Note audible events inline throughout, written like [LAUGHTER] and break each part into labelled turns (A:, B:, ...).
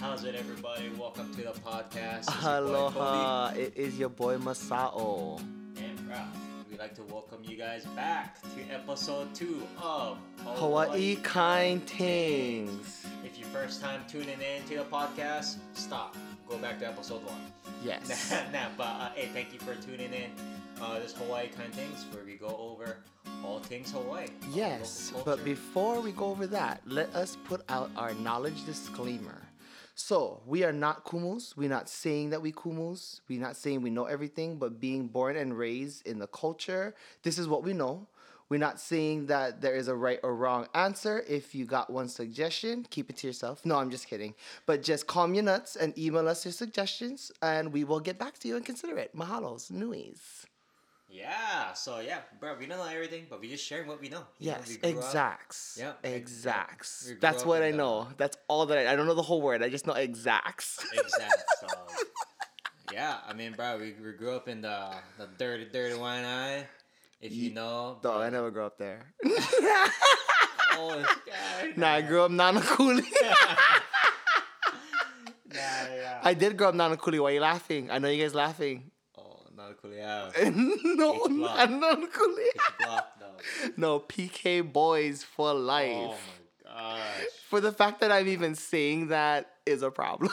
A: How's it, everybody? Welcome to the podcast. Your
B: Aloha, it is your boy Masao.
A: And Ralph. We'd like to welcome you guys back to episode two of
B: Hawaii Kind Things.
A: If you're first time tuning in to the podcast, stop. Go back to episode one.
B: Yes. [LAUGHS]
A: nah, but uh, hey, thank you for tuning in. Uh, this Hawaii Kind Things, where we go over all things Hawaii. all
B: Yes, but before we go over that, let us put out our knowledge disclaimer. So, we are not kumus. We're not saying that we kumus. We're not saying we know everything, but being born and raised in the culture, this is what we know. We're not saying that there is a right or wrong answer. If you got one suggestion, keep it to yourself. No, I'm just kidding. But just calm your nuts and email us your suggestions, and we will get back to you and consider it. Mahalos, nuis.
A: Yeah, so yeah, bro, we don't know everything, but we just sharing what we know. You know,
B: Yes,
A: we grew up-
B: exacts.
A: Yeah,
B: exacts.
A: we
B: That's what I know. That's all that I, I don't know the whole word. I just know exacts.
A: Exacts. [LAUGHS] So, yeah, I mean, bro, we, we grew up in the the dirty, dirty Waianae. If you
B: Ye-
A: know,
B: Dog, I never grew up there. [LAUGHS] [LAUGHS]
A: oh, guy.
B: nah, I grew up Nanakuli.
A: Nah, yeah.
B: I did grow up Nanakuli. Why are you laughing? I know you guys laughing.
A: Yeah, [LAUGHS]
B: no,
A: H block.
B: not Nanakuli.
A: it's blocked though.
B: no, [LAUGHS] PK boys for life.
A: Oh my gosh.
B: For the fact that I'm even saying that is a problem.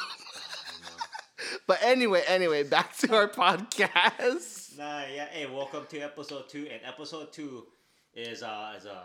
B: [LAUGHS] but anyway, anyway, back to our podcast.
A: Nah, yeah. Hey, welcome to episode two, and episode two is uh is a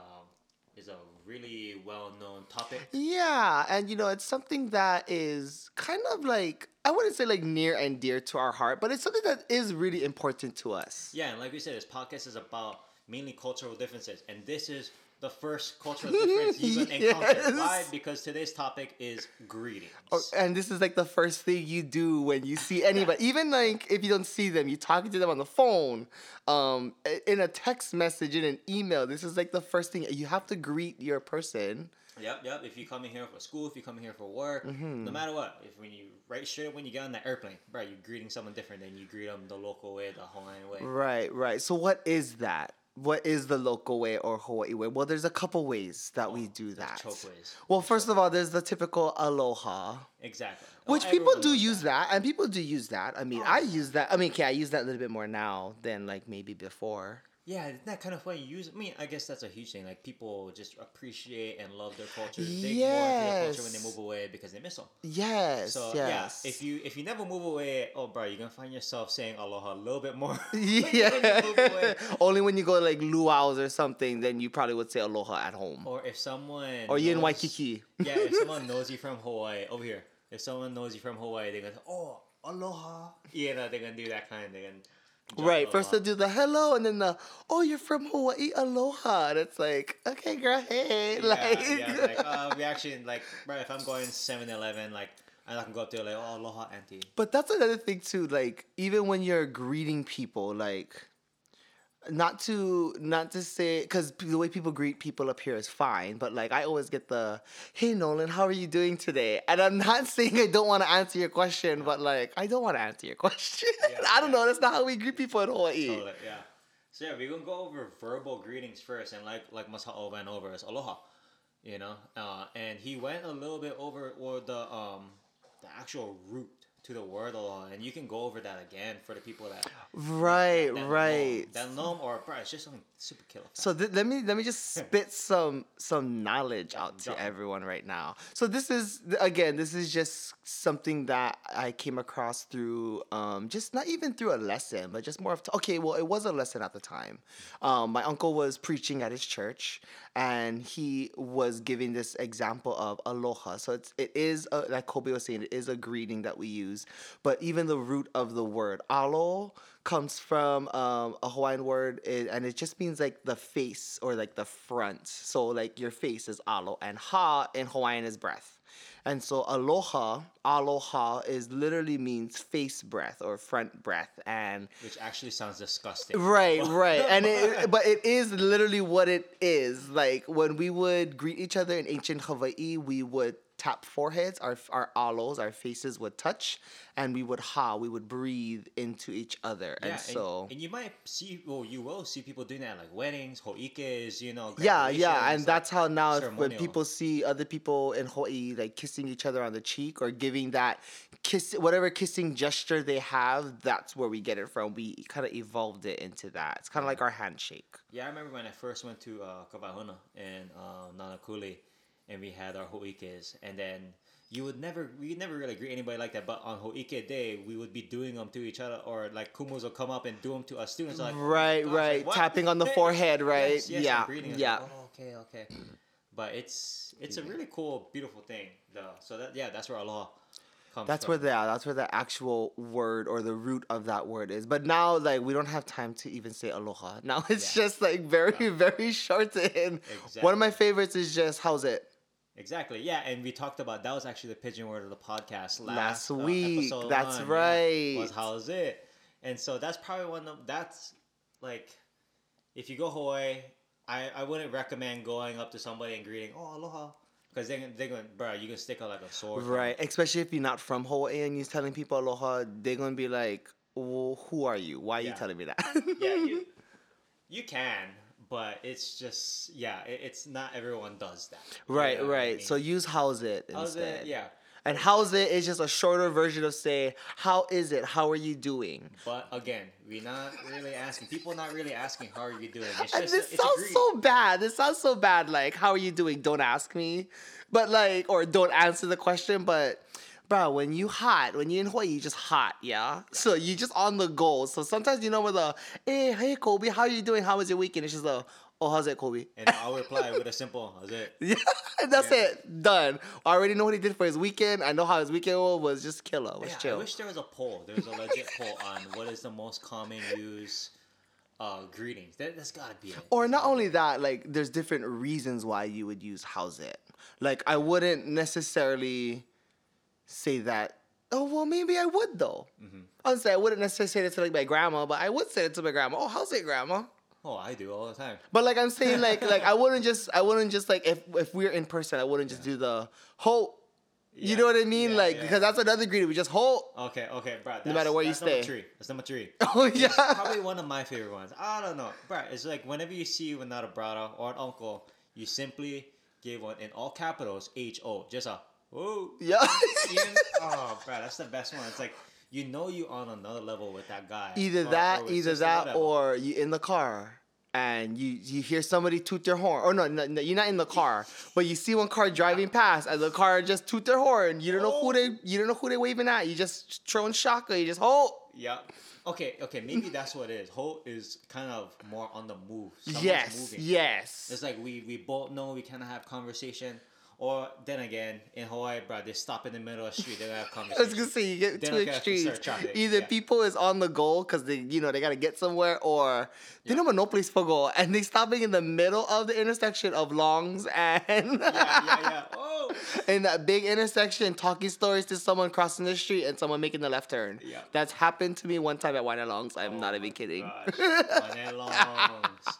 A: is a really well known topic.
B: Yeah, and you know, it's something that is kind of like I wouldn't say like near and dear to our heart, but it's something that is really important to us.
A: Yeah, and like we said, this podcast is about mainly cultural differences, and this is the first cultural [LAUGHS] difference you can encounter.
B: Yes.
A: Why? Because today's topic is greetings.
B: Oh, and this is like the first thing you do when you see [LAUGHS] anybody, even like if you don't see them, you talking to them on the phone, um, in a text message, in an email. This is like the first thing you have to greet your person.
A: Yep, yep. If you come in here for school, if you come in here for work,
B: Mm-hmm.
A: no matter what, if when you right straight up when you get on that airplane, bro, you're greeting someone different than you greet them the local way, the Hawaiian way.
B: Right, right. So what is that? What is the local way or Hawaii way? Well, there's a couple ways that we do
A: Oh,
B: that. Well, first of all, there's the typical aloha.
A: Exactly. Oh,
B: Which people do use that. and people do use that. I mean,
A: Oh,
B: I use that. I mean, okay, I use that a little bit more now than like maybe before.
A: Yeah, isn't that kind of funny? You use. I mean, I guess that's a huge thing. Like people just appreciate and love their culture. They more their culture when they move away because they miss them.
B: Yes,
A: So
B: yes.
A: yeah, if you if you never move away, oh bro, you're gonna find yourself saying aloha a little bit more. [LAUGHS]
B: yeah, [LAUGHS] only when you go to like luau's or something, then you probably would say aloha at home.
A: Or if someone
B: Or you in Waikiki. [LAUGHS]
A: yeah, if someone knows you from Hawaii, over here. If someone knows you from Hawaii, they're gonna say, oh aloha. You know, they're gonna do that kind. They're gonna.
B: Right, first
A: aloha.
B: they do the hello, and then the oh, you're from Hawaii, aloha. And it's like, okay, girl, hey, [LAUGHS]
A: Yeah,
B: like,
A: yeah, like uh, we actually like, right If I'm going 7-Eleven, like, I can go up there like, oh, aloha, auntie.
B: But that's another thing too. Like even when you're greeting people, like not to not to say because the way people greet people up here is fine. But like I always get the hey Nolan, how are you doing today? And I'm not [LAUGHS] saying I don't want to answer your question, but like I don't want to answer your [LAUGHS] question.
A: Yeah,
B: I don't
A: yeah.
B: know. That's not how we greet people in Hawaii.
A: Totally, yeah. So yeah, we're gonna go over verbal greetings first, and like like Masao went over is aloha, you know, uh, and he went a little bit over or the um the actual root to the word aloha, and you can go over that again for the people that
B: Right,
A: that
B: right.
A: know, that know or bro, it's just something super killer.
B: So th- let me let me just [LAUGHS] spit some some knowledge out to
A: 'em.
B: everyone right now. So this is again, this is just something that I came across through um, just not even through a lesson, but just more of t- okay. Well, it was a lesson at the time. Um, my uncle was preaching at his church, and he was giving this example of aloha. So it's it is a, like Kobe was saying, it is a greeting that we use, but even the root of the word alo comes from um, a Hawaiian word, i- and it just means like the face or like the front. So like your face is alo, and ha in Hawaiian is breath. And so aloha, aloha is literally means face breath or front breath, and
A: which actually sounds disgusting.
B: Right, [LAUGHS] right. And it but it is literally what it is. Like when we would greet each other in ancient Hawaii, we would tap foreheads, our our alos, our faces would touch, and we would ha, we would breathe into each other,
A: Yeah,
B: and so.
A: and you might see, well, you will see people doing that, like weddings, hoikes, you know.
B: yeah, yeah, and
A: like,
B: that's how now if, when people see other people in Hawaii like kissing each other on the cheek or giving that kiss, whatever kissing gesture they have, that's where we get it from. We kind of evolved it into that. It's kind of like our handshake.
A: Yeah, I remember when I first went to uh, Ka Waihona and uh, Nanakuli, and we had our hoikes, and then you would never, we never really greet anybody like that. But on hoike day, we would be doing them to each other, or like kumus will come up and do them to us students. Like,
B: Right, right.
A: like.
B: Tapping on the
A: Hey,
B: forehead, right?
A: yes, yes,
B: Yeah, yeah.
A: like, oh, okay, okay. But it's it's a really cool, beautiful thing, though. So that yeah, that's where aloha comes
B: That's
A: from.
B: where the that's where the actual word or the root of that word is. But now like we don't have time to even say aloha. Now it's
A: Yeah.
B: just like very very short and one of my favorites is just how's it?
A: Exactly. Yeah, and we talked about that was actually the pidgin word of the podcast last,
B: Last
A: uh,
B: week,
A: episode
B: that's
A: one,
B: right.
A: was how's it? And so that's probably one of that's like if you go Hawaii, I, I wouldn't recommend going up to somebody and greeting oh aloha because they they're going to, bro you can stick out like a sword.
B: Right. Especially if you're not from Hawaii and you're telling people aloha, they're gonna be like, well, who are you? Why are you telling me that?
A: Yeah, you [LAUGHS] you can, but it's just yeah, it, it's not everyone does that. You
B: right,
A: know what I
B: right.
A: mean?
B: So use how's it
A: how's
B: instead.
A: it? Yeah.
B: And how's it is just a shorter version of say, how is it? How are you doing?
A: But again, we're not really asking. People not really asking how are you doing. It's
B: And
A: just
B: this
A: it's
B: sounds
A: greeting.
B: so bad. This sounds so bad. Like, how are you doing? Don't ask me. But like, or don't answer the question. But bro, when you hot, when you're in Hawaii, you just hot, yeah? So you just on the go. So sometimes you know with a hey, hey Kobe, how you doing? How was your weekend? It's just a oh how's it, Kobe?
A: And I'll reply with a simple, how's it? [LAUGHS]
B: Yeah, that's
A: Yeah.
B: it. Done. I already know what he did for his weekend. I know how his weekend was, was just killer. Was
A: Yeah, I wish there was a poll. There was a legit poll on what is the most common use. uh, greetings. That, that's gotta be it.
B: Or not only that, like there's different reasons why you would use how's it. Like I wouldn't necessarily say that. Oh well, maybe I would though. Mm-hmm. Honestly, I wouldn't necessarily say it to like my grandma, but I would say it to my grandma. Oh, how's it, grandma?
A: Oh, I do all the time.
B: But like I'm saying, like like I [LAUGHS] wouldn't just I wouldn't just like if if we're in person, I wouldn't just do the ho. You know what I mean?
A: yeah,
B: like
A: yeah.
B: because that's another greeting. We just ho.
A: Okay, okay, bro. No
B: matter where you
A: that's number
B: stay.
A: Three. That's number three. [LAUGHS]
B: Oh yeah.
A: It's probably one of my favorite ones. I don't know, bro. It's like whenever you see another brother or an uncle, you simply give one in all capitals H O, just a oh.
B: Yeah.
A: Even, [LAUGHS] oh, bro, that's the best one. It's like you know you on another level with that guy.
B: either
A: or-
B: that,
A: or
B: either that,
A: whatever.
B: or you in the car and you you hear somebody toot their horn. Or no, no, no, you're not in the car, but you see one car driving past, and the car just toot their horn. You don't know who oh. they you don't know who they waving at. You just throwing shaka. You just hold.
A: Yeah. Okay, okay, maybe that's what it is. Hope is kind of more on the move. Someone's
B: yes,
A: moving.
B: yes.
A: It's like we we both know we kind of have conversation. Or then again, in Hawaii, bro, they stop in the middle of the street. They're gonna have [LAUGHS]
B: I was gonna say you get two
A: don't care if
B: extremes. Either
A: yeah.
B: people is on the go because they you know they gotta get somewhere, or they don't have no place for go, and they stopping in the middle of the intersection of Longs and
A: yeah, yeah, yeah. Oh, [LAUGHS]
B: in that big intersection talking stories to someone crossing the street and someone making the left turn.
A: Yeah.
B: That's happened to me one time at Waianae Longs. I'm
A: Oh
B: not even kidding.
A: and [LAUGHS] longs.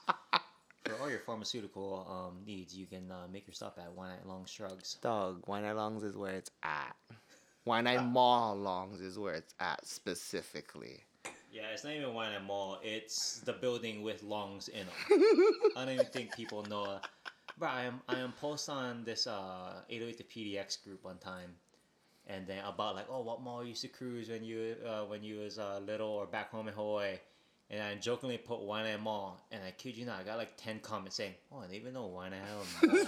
A: For all your pharmaceutical um, needs, you can uh, make your stop at Waianae Longs Drugs.
B: Dog, Waianae Longs is where it's at. [LAUGHS] Waianae Mall Longs is where it's at specifically.
A: Yeah, it's not even Waianae Mall. It's the building with longs in them. [LAUGHS] I don't even think people know. Uh, bro, I am I am post on this uh 808 to PDX group one time, and then about like oh what mall you used to cruise when you uh, when you was uh, little or back home in Hawaii. And I jokingly put Waianae Mall, and I kid you not, I got like 10 comments saying, Oh, they even know Waianae had a mall.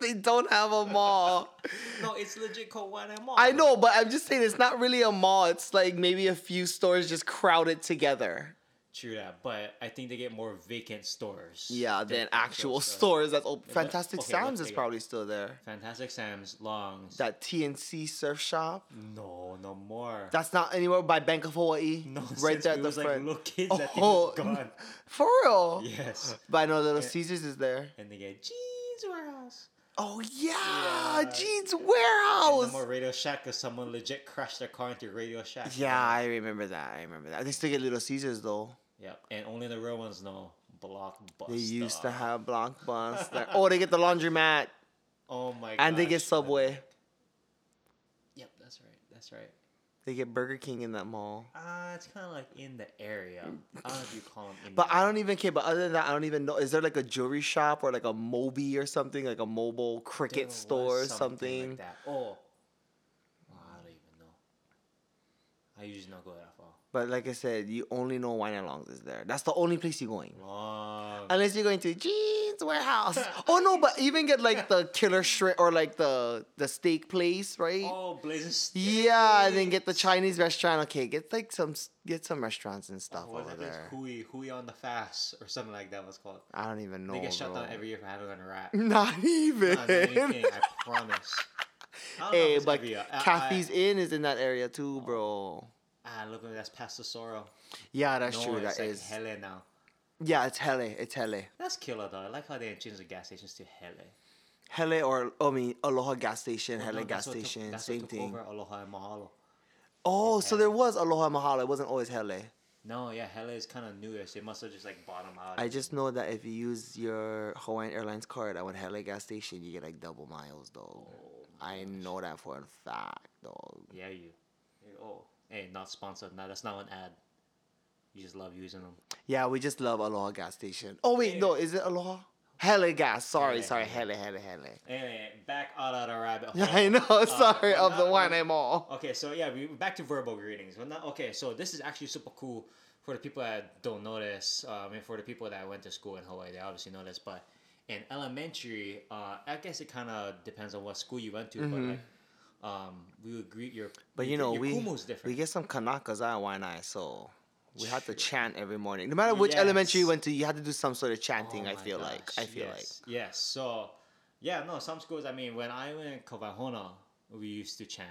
B: they don't have a mall.
A: no, it's legit called Waianae Mall.
B: I know, but I'm just saying it's not really a mall. It's like maybe a few stores just crowded together.
A: True that, but I think they get more vacant stores.
B: Yeah,
A: than
B: actual
A: stores.
B: stores. That's
A: but-
B: Fantastic
A: okay,
B: Sam's is probably still there.
A: Fantastic Sam's, Longs.
B: That TNC surf shop.
A: no, no more.
B: That's not anywhere by Bank of Hawaii. [LAUGHS]
A: no,
B: right there at the
A: was like
B: front.
A: little kids, that thing
B: Oh.
A: was gone. [LAUGHS]
B: For real.
A: Yes,
B: But I know Little
A: Yeah.
B: Caesars is there.
A: and they get Jeans Warehouse.
B: Oh yeah,
A: Yeah.
B: Jeans
A: And no
B: Warehouse.
A: more Radio Shack because someone legit crashed their car into Radio Shack.
B: Yeah, I remember that. I remember that. They still get Little Caesars though.
A: Yep, and only the real ones know Blockbuster.
B: They used to have Blockbuster. oh, they get the laundromat [LAUGHS]
A: Oh my. God.
B: And they get
A: gosh,
B: Yep,
A: That's right. That's right.
B: They get Burger King in that mall.
A: Uh, it's kind of like in the area. I don't know if you call them. In
B: But
A: the
B: I don't even care. But other than that, I don't even know. Is there like a jewelry shop or like a Moby or something, like a mobile
A: There
B: cricket
A: was
B: store or
A: something
B: something?
A: like that. Oh, Well, I don't even know. I usually not go far.
B: But like I said, you only know Waianae Longs is there. That's the only place you're going.
A: Long.
B: Unless you're going to Jeans Warehouse. [LAUGHS] oh no, [LAUGHS] but even get like the killer shrimp or like the the steak place, right?
A: Oh, Blazing steak.
B: yeah, and then get the Chinese restaurant. Okay, get like some get some restaurants and stuff
A: Oh,
B: over there.
A: Hui, Hui on the Fast or something like that was called.
B: I don't even know.
A: They get shut
B: bro.
A: down every year for having a rat. [LAUGHS]
B: Not even.
A: Not anything, I promise.
B: Hey, but
A: every year. I-
B: Kathy's
A: I,
B: Inn is in that area too, oh. bro.
A: Ah, look at that's Pastor Sorrow.
B: Yeah, that's
A: no,
B: true. That
A: like
B: is.
A: Hele now.
B: Yeah, it's Hele. It's Hele.
A: That's killer though. I like how they changed the gas stations to Hele.
B: Hele or I mean Aloha gas station,
A: Well,
B: Hele
A: no,
B: gas
A: what took-
B: station, same thing.
A: Over Aloha and Mahalo.
B: Oh, so there was Aloha Mahalo. It wasn't always Hele.
A: No, yeah, Hele is kind of newish. They must have just like bottom out.
B: I just know that if you use your Hawaiian Airlines card at one Hele gas station, you get like double miles though.
A: Oh,
B: I know that for a fact, though.
A: Yeah, you. you- Oh, hey, not sponsored. No, that's not an ad. You just love using them.
B: Yeah, we just love Aloha gas station. Oh wait,
A: Yeah.
B: no, is it Aloha? Hele gas. Sorry,
A: Hele,
B: sorry.
A: Hele,
B: Hele, Hele.
A: Anyway, back out of the rabbit [LAUGHS] hole.
B: I know.
A: Uh,
B: sorry,
A: but
B: of the one I'm all.
A: Okay, so yeah, we back to verbal greetings. Well, not okay. So this is actually super cool for the people that don't know this. Uh, I mean, for the people that went to school in Hawaii, they obviously know this. But in elementary, uh, I guess it kind of depends on what school you went to. But like, um, we would greet your.
B: But you know, we we get some Kanakas at Waianae, so we had to chant every morning. No matter which elementary you went to, you had to do some sort of chanting.
A: Oh
B: I feel like. I feel
A: yes, Yes. So, yeah, no, some schools, I mean, when I went in Ka Waihona, we used to chant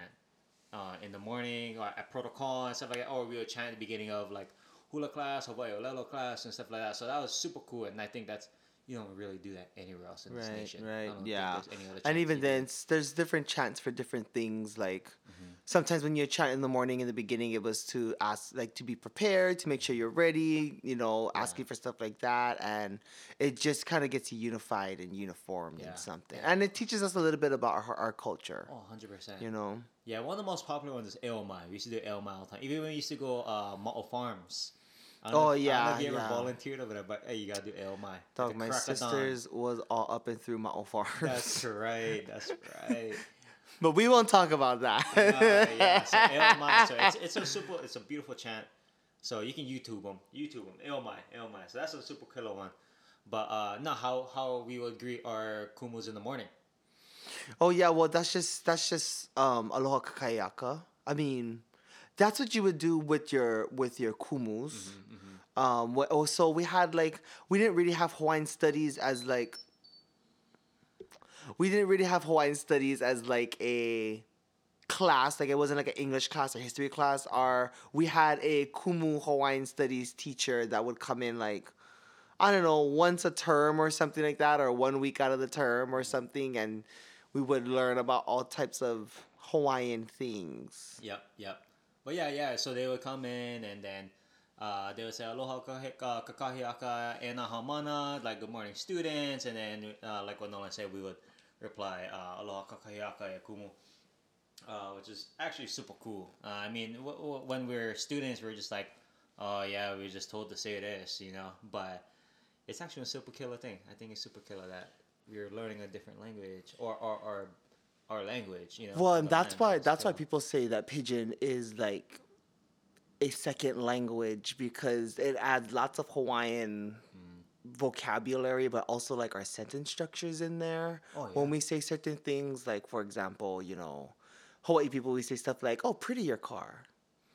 A: uh, in the morning or at protocol and stuff like that. Or we would chant at the beginning of like hula class, Hawaii Olelo class, and stuff like that. So that was super cool. And I think that's, you don't really do that anywhere else in this nation.
B: Right, yeah.
A: there's any other
B: and even then, there's different chants for different things. Like
A: Mm-hmm.
B: sometimes when you chant in the morning, in the beginning, it was to ask, like, to be prepared, to make sure you're ready. You know, asking for stuff like that, and it just kind of gets you unified and uniformed
A: Yeah,
B: in something.
A: yeah.
B: And it teaches us a little bit about our, our culture.
A: Oh, 100%.
B: You know.
A: Yeah, one of the most popular ones is Eomai. We used to do Eomai all the time. Even when we used to go uh, Ma'o Farms. Don't know
B: Oh,
A: if- I don't know
B: yeah,
A: if you ever
B: yeah.
A: volunteered over there, but hey, you gotta do Eomai.
B: Dog, my sisters was all up and through Ma'o Farms.
A: That's right. That's [LAUGHS] right.
B: but we won't talk about that.
A: Uh, yeah, so [LAUGHS] Eomai. So it's, it's a super, it's a beautiful chant. So you can YouTube them, YouTube them. Eomai, Eomai. So that's a super killer one. But uh, no, how how we would greet our kumus in the morning.
B: Oh yeah, well that's just that's just um aloha kakahiaka. I mean, that's what you would do with your with your kumus.
A: Mm-hmm,
B: Um, what, oh, so we had like we didn't really have Hawaiian studies as like we didn't really have Hawaiian studies as like a class like it wasn't like an english class or history class Or we had a kumu hawaiian studies teacher that would come in like i don't know once a term or something like that or one week out of the term or something and we would learn about all types of hawaiian things
A: Yep, yep. But yeah, yeah. So they would come in and then uh, they would say aloha kakahiaka ena hamana, like good morning students, and then uh, like what Nolan said, we would reply uh, aloha kakahiaka e kumu. Uh, which is actually super cool. Uh, I mean, w- w- when we are students, we are just like, oh yeah, we were just told to say this, you know. But it's actually a super killer thing. I think it's super killer that we're learning a different language or or, or our language, you know.
B: well and that's why that's why people say that pidgin is like a second language because it adds lots of hawaiian vocabulary but also like our sentence structures in there.
A: Oh,
B: when we say certain things like for example you know hawaii people we say stuff like oh pretty your car.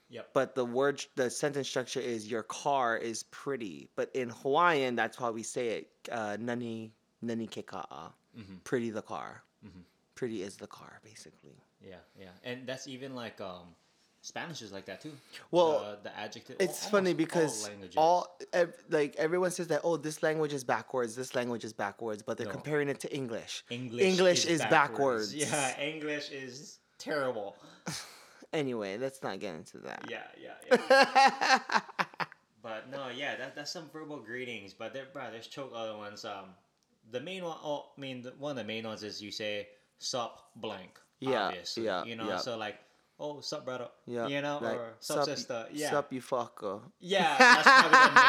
A: Yep.
B: but the word the sentence structure is your car is pretty. But in hawaiian that's why we say it uh, nani nani ke ka'a.
A: Mm-hmm.
B: pretty the car. Pretty is the car basically.
A: Yeah, yeah, and that's even like um, Spanish is like that too.
B: Well,
A: the, the adjective.
B: It's funny because
A: languages.
B: all ev- like everyone says that oh this language is backwards, this language is backwards, but they're
A: No.
B: comparing it to English.
A: English,
B: English is backwards.
A: Yeah, English is terrible. [LAUGHS]
B: Anyway, let's not get into that.
A: Yeah, yeah, yeah. [LAUGHS] but no, yeah, that, that's some verbal greetings. But there, bro, there's choke other ones. Um, the main one, oh, I mean, the, one of the main ones is you say "sup blank."
B: Yeah,
A: obviously,
B: yeah,
A: You know,
B: yeah.
A: so like oh, sup, brother.
B: Yeah.
A: You know,
B: like,
A: or sup, sister. Yeah.
B: Sup, you fucker.
A: Yeah, that's probably the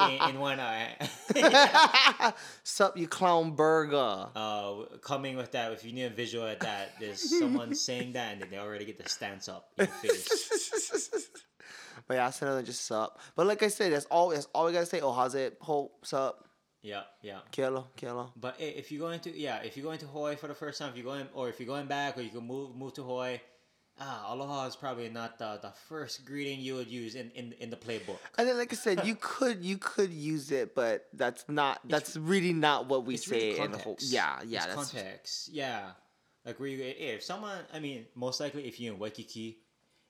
A: one in, in, in Waianae. [LAUGHS]
B: Sup, you clown burger.
A: uh, coming with that, if you need a visual at that, there's someone [LAUGHS] saying that and then they already get the stance up in your face. [LAUGHS]
B: but yeah, that's another just sup. But like I said, that's all. That's all we gotta say. Oh, how's it? Hope sup.
A: Yeah, yeah.
B: Kilo, kilo.
A: But hey, if you're going to yeah, if you're going to Hawaii for the first time, if you're going or if you're going back or you can move move to Hawaii, ah, aloha is probably not the, the first greeting you would use in, in, in the playbook.
B: And then, like I said, you [LAUGHS] could you could use it, but that's not. That's really not what we say
A: really
B: in the whole. Yeah, yeah.
A: It's
B: that's
A: context. Yeah, like where you if someone, I mean, most likely if you're in Waikiki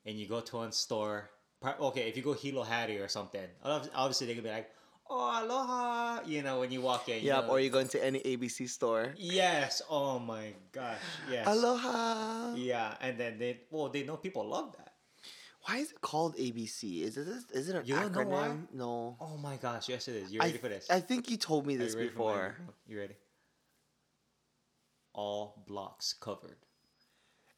A: and you go to a store, okay, if you go Hilo Hattie or something, obviously they could be like, oh aloha, you know, when you walk in. you
B: Yep,
A: know.
B: or you go into any ABC store.
A: Yes. Oh my gosh. Yes.
B: Aloha.
A: Yeah, and then they well they know people love that.
B: Why is it called ABC? Is it is it an
A: You don't know
B: acronym? No.
A: Oh my gosh, yes it is. You ready for this?
B: I think you told me this
A: you
B: before.
A: You ready? All blocks covered.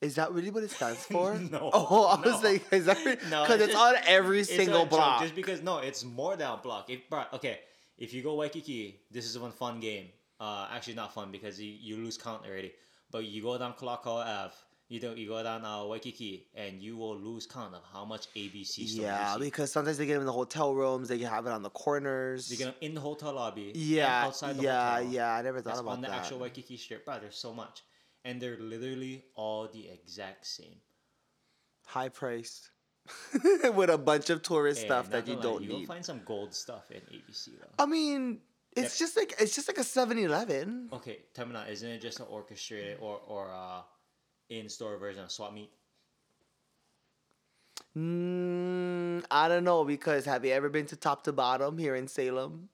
B: Is that really what it stands [LAUGHS] for?
A: No, [LAUGHS]
B: Oh, I was
A: no.
B: like, is that
A: No,
B: because
A: it's
B: it's on every single
A: a joke,
B: block?
A: Just because no, it's more than a block. If bro, okay, if you go Waikiki, this is one fun game. Uh, actually not fun because you, you lose count already. But you go down Kalakaua Ave, you do you go down uh, Waikiki, and you will lose count of how much ABC stores
B: Yeah, because sometimes they get them in the hotel rooms. They can have it on the corners.
A: You get them in the hotel lobby.
B: yeah,
A: outside the
B: yeah,
A: hotel.
B: yeah. I never thought
A: That's
B: about
A: on the actual Waikiki strip. Bro, there's so much. And they're literally all the exact same.
B: High priced, [LAUGHS] with a bunch of tourist stuff that you
A: gonna lie,
B: don't need.
A: You'll find some gold stuff in ABC though.
B: I mean, it's just like it's just like a 7-Eleven.
A: Okay, tell me now, isn't it just an orchestrated or or uh, in-store version of swap meet?
B: Mm, I don't know because have you ever been to Top to Bottom here in Salem?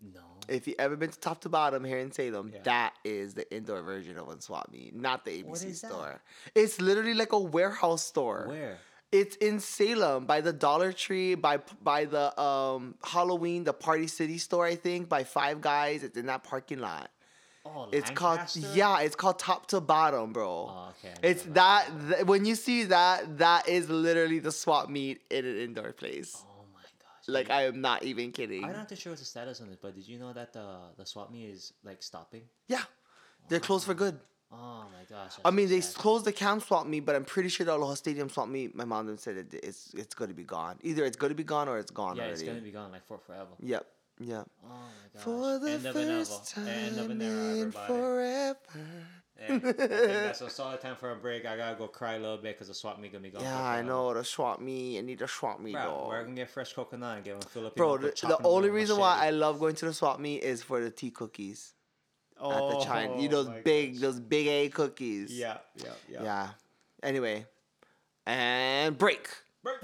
A: No.
B: If you ever been to Top to Bottom here in Salem,
A: Yeah.
B: that is the indoor version of one swap meet, not the ABC
A: is that?
B: store. It's literally like a warehouse store.
A: Where?
B: It's in Salem by the Dollar Tree, by by the um Halloween, the Party City store, I think, by Five Guys. It's in that parking lot.
A: Oh,
B: It's called yeah, it's called Top to Bottom, bro.
A: Oh, okay.
B: It's that th- when you see that, that is literally the swap meet in an indoor place.
A: Oh.
B: Like I am not even kidding.
A: I'm not too sure what's the status on this, but did you know that the the swap meet is like stopping?
B: Yeah, they're closed for good.
A: Oh my gosh.
B: I mean, they
A: sad.
B: closed the Kam swap meet, but I'm pretty sure the Aloha Stadium swap meet. My mom said it, it's it's going to be gone. Either it's going to be gone or it's gone
A: Yeah,
B: already.
A: it's gonna be gone like for forever.
B: Yep. Yep.
A: Oh my gosh.
B: For the
A: End
B: first.
A: End of
B: time in forever. [LAUGHS]
A: Think that's a solid time for a break. I gotta go cry a little bit because the swap meet gonna be gone.
B: Yeah, I know the swap meet. I need the swap meet,
A: Bro,
B: dog.
A: we're gonna get fresh coconut and give them Filipino.
B: Bro, the, the only reason why I love going to the swap meet is for the tea cookies at
A: oh,
B: the China. You know, those big,
A: gosh.
B: those big A cookies.
A: Yeah, yeah, yeah.
B: Yeah. Anyway, and break.
A: Break.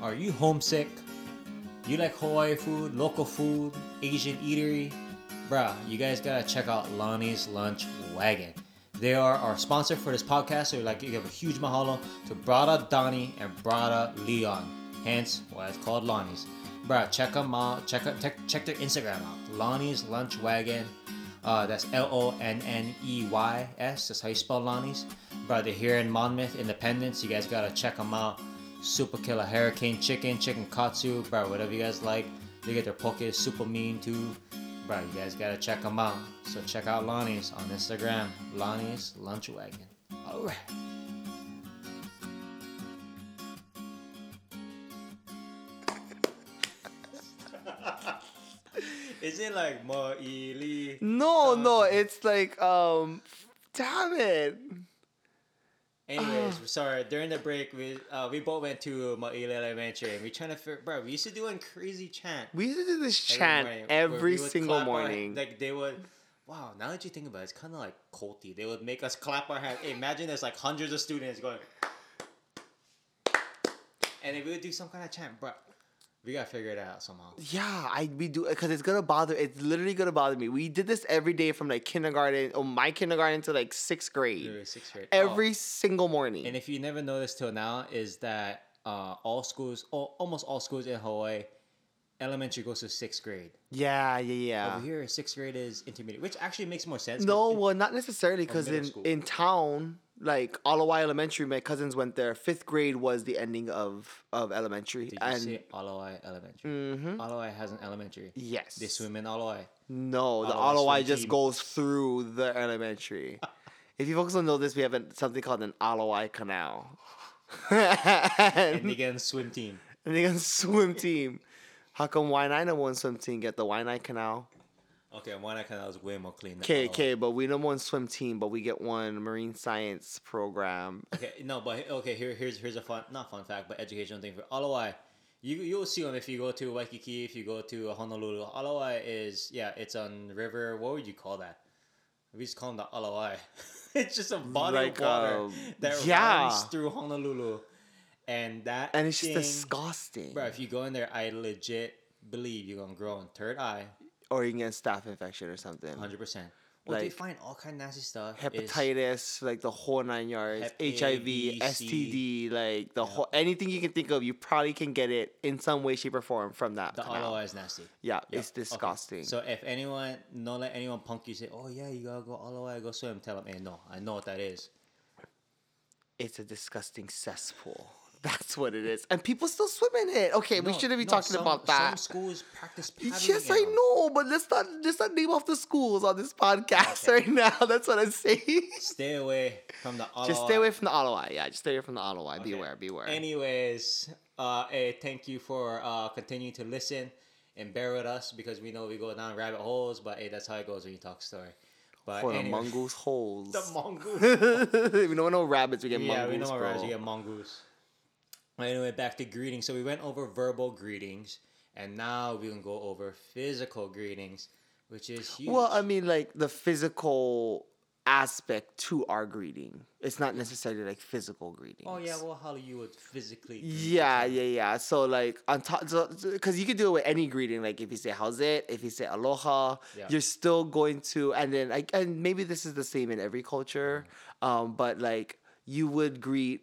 A: Are you homesick? You like Hawaii food, local food, Asian eatery? Bruh, you guys gotta check out Lonney's Lunch Wagon. They are our sponsor for this podcast, so like you give a huge mahalo to Brada Donnie and Brada Leon. Hence why it's called Lonney's. Bruh, check them out. Check out check, check their Instagram out. Lonney's Lunch Wagon. Uh, that's L O N N E Y S. That's how you spell Lonney's. Bruh, they're here in Monmouth, Independence. You guys gotta check them out. Super Killer Hurricane Chicken, Chicken Katsu, bro, whatever you guys like. They get their poke super mean too. Bro, you guys gotta check them out. So check out Lonney's on Instagram. Lonney's Lunch Wagon. Alright. [LAUGHS] Is it like Ma'ili?
B: No, no, it's like um, damn it.
A: Anyways, [SIGHS] sorry. During the break, we uh, we both went to Ma'ili Elementary and we trying to figure. Bro, we used to do a crazy chant.
B: We used to do this
A: every
B: chant
A: morning,
B: every single
A: clap our-
B: morning.
A: like they would. Wow, now that you think about it, it's kind of like culty. They would make us clap our hands. Hey, imagine there's like hundreds of students going, and if we would do some kind of chant, bro, we gotta figure it out somehow.
B: Yeah, I we do because it's gonna bother. It's literally gonna bother me. We did this every day from like kindergarten, or my kindergarten to like sixth grade,
A: Literally sixth grade.
B: every
A: Oh,
B: single morning.
A: and if you never noticed till now, is that uh, all schools, all, almost all schools in Hawaii, elementary goes to sixth grade.
B: Yeah, yeah, yeah.
A: Over here, sixth grade is intermediate, which actually makes more sense.
B: No, well, not necessarily because in
A: school.
B: in town, like Ala Wai Elementary, my cousins went there. Fifth grade was the ending of of elementary,
A: did you
B: and
A: say Ala Wai Elementary?
B: Mhm.
A: Ala Wai has an elementary.
B: yes,
A: They swim in Ala Wai.
B: no, the
A: Ala
B: Wai
A: swim
B: just
A: team.
B: goes through the [LAUGHS] elementary. if you folks don't know this, we have an, something called an Ala Wai Canal,
A: And
B: and,
A: they get a swim team. [LAUGHS]
B: and they a swim team. How come Waianae one swim team get the Waianae Canal?
A: Okay, one I kind of was way more clean.
B: Okay, okay, but we number one swim team, but we get one marine science program.
A: Okay, no, but okay, here, here's here's a fun, not fun fact, but educational thing for Ala Wai. You you'll see them if you go to Waikiki, if you go to Honolulu. Ala Wai is yeah, it's on river. What would you call that? We just call them the Ala Wai. [LAUGHS] it's just a body
B: Like,
A: of water
B: um,
A: that
B: yeah.
A: runs through Honolulu, and that
B: And it's just disgusting.
A: Bro, if you go in there, I legit believe you're gonna grow a third eye,
B: or you can get staph infection or something.
A: hundred percent. Well, they
B: Like,
A: find all kind of nasty stuff.
B: Hepatitis, like the whole nine yards,
A: A,
B: HIV, STD, like the whole anything you can think of, you probably can get it in some way, shape, or form from that.
A: The
B: canal.
A: Ala Wai is nasty.
B: Yeah,
A: Yeah,
B: it's
A: okay.
B: disgusting.
A: So if anyone, don't let anyone punk you say, "Oh yeah, you gotta go all the way, go swim." Tell them, "Hey, no, I know what that is."
B: it's a disgusting cesspool. [LAUGHS] That's what it is, and people still swim in it. Okay, we shouldn't be
A: no,
B: talking
A: some-
B: about that.
A: Some schools practice.
B: Yes, I know, but let's not let's not name off the schools on this podcast right now. [LAUGHS] That's what I'm saying.
A: Stay away from the. [LAUGHS]
B: just stay away from the Ala Wai. Yeah, just stay away from the Ala Wai.
A: Okay.
B: Beware, beware.
A: Anyways, uh, hey, thank you for uh continuing to listen and bear with us because we know we go down rabbit holes, but hey, that's how it goes when you talk story. But
B: For the mongoose holes.
A: the mongoose.
B: we don't know rabbits. We get
A: yeah,
B: mongoose, Yeah,
A: we know what you get mongoose. Anyway, back to greetings. So we went over verbal greetings, and now we can go over physical greetings, which is huge.
B: Well, I mean, like the physical aspect to our greeting. It's not necessarily like physical greetings.
A: oh yeah, well, how you would physically. greet
B: Yeah, yeah, yeah. So like on top, because you can do it with any greeting. Like if you say "How's it," if you say "Aloha,"
A: Yeah.
B: you're still going to, and then like, and maybe this is the same in every culture, um, but like you would greet.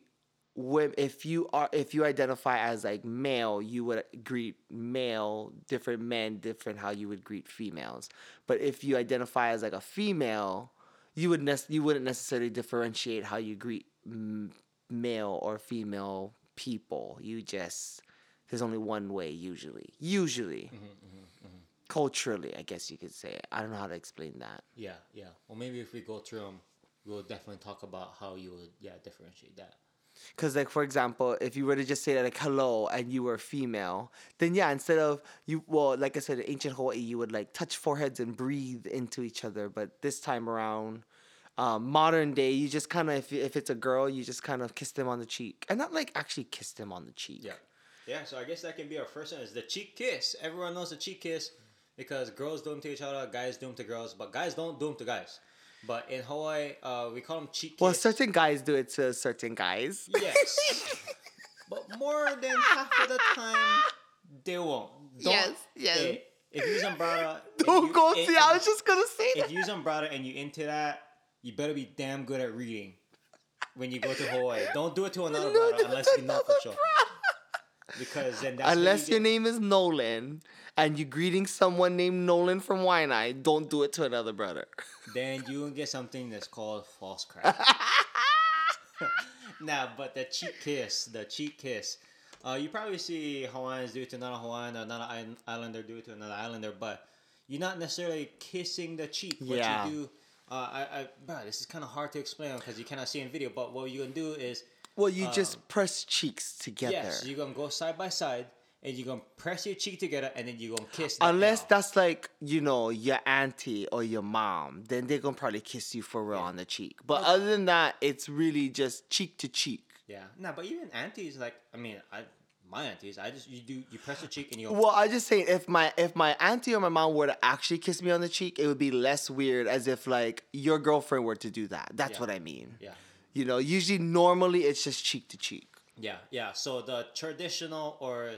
B: When, if you are if you identify as like male, you would greet male, different men, different how you would greet females. But if you identify as like a female, you would nec- you wouldn't necessarily differentiate how you greet m- male or female people. You just there's only one way usually. Usually, mm-hmm, mm-hmm, mm-hmm. culturally, I guess you could say. I don't know how to explain that.
A: Yeah, yeah. Well, maybe if we go through them, we'll definitely talk about how you would, yeah, differentiate that.
B: Because, like, for example, if you were to just say like hello and you were female, then yeah, instead of you, well, like I said, in ancient Hawaii, you would like touch foreheads and breathe into each other. But this time around, um, modern day, you just kind of, if, if it's a girl, you just kind of kiss them on the cheek. And not like actually kiss them on the cheek.
A: Yeah. Yeah, so I guess that can be our first one is the cheek kiss. Everyone knows the cheek kiss because girls do them to each other, guys do them to girls, but guys don't do them to guys. But in Hawaii, uh, we call them cheek kiss.
B: Well, certain guys do it to certain guys.
A: Yes. [LAUGHS] but more than half of the time, they won't. Don't,
B: Yes, yes.
A: eh, if you's umbrella, [LAUGHS] if
B: Don't
A: you-
B: go
A: if-
B: see. I was just gonna say
A: If
B: that.
A: you's umbrella and you into that, you better be damn good at reading when you go to Hawaii. Don't do it to another
B: No,
A: brother unless you know for
B: another
A: sure. Because then that's
B: Unless
A: you
B: your
A: get-
B: name is Nolan and you're greeting someone named Nolan from Waianae, don't do it to another brother. [LAUGHS]
A: then you will get something that's called false crack. [LAUGHS] [LAUGHS] nah, but the cheek kiss, the cheek kiss. Uh, you probably see Hawaiians do it to another Hawaiian or another islander do it to another islander, but you're not necessarily kissing the cheek. What
B: Yeah.
A: you do, uh, I, I, bro, this is kind of hard to explain because you cannot see in video. But what you're gonna do is,
B: Well, you
A: Um,
B: just press cheeks together.
A: yes, you're gonna go side by side and you're gonna press your cheek together and then you're gonna kiss. that
B: Unless
A: L.
B: that's like, you know, your auntie or your mom, then they're gonna probably kiss you for real on the cheek. But other than that, it's really just cheek to cheek.
A: yeah, nah, but even aunties, like, I mean, I, my aunties, I just you do you press the cheek and you.
B: Well, I just say if my if my auntie or my mom were to actually kiss me on the cheek, it would be less weird as if like your girlfriend were to do that. That's
A: Yeah.
B: what I mean.
A: Yeah.
B: You know, usually normally it's just cheek to cheek.
A: Yeah, yeah. So the traditional or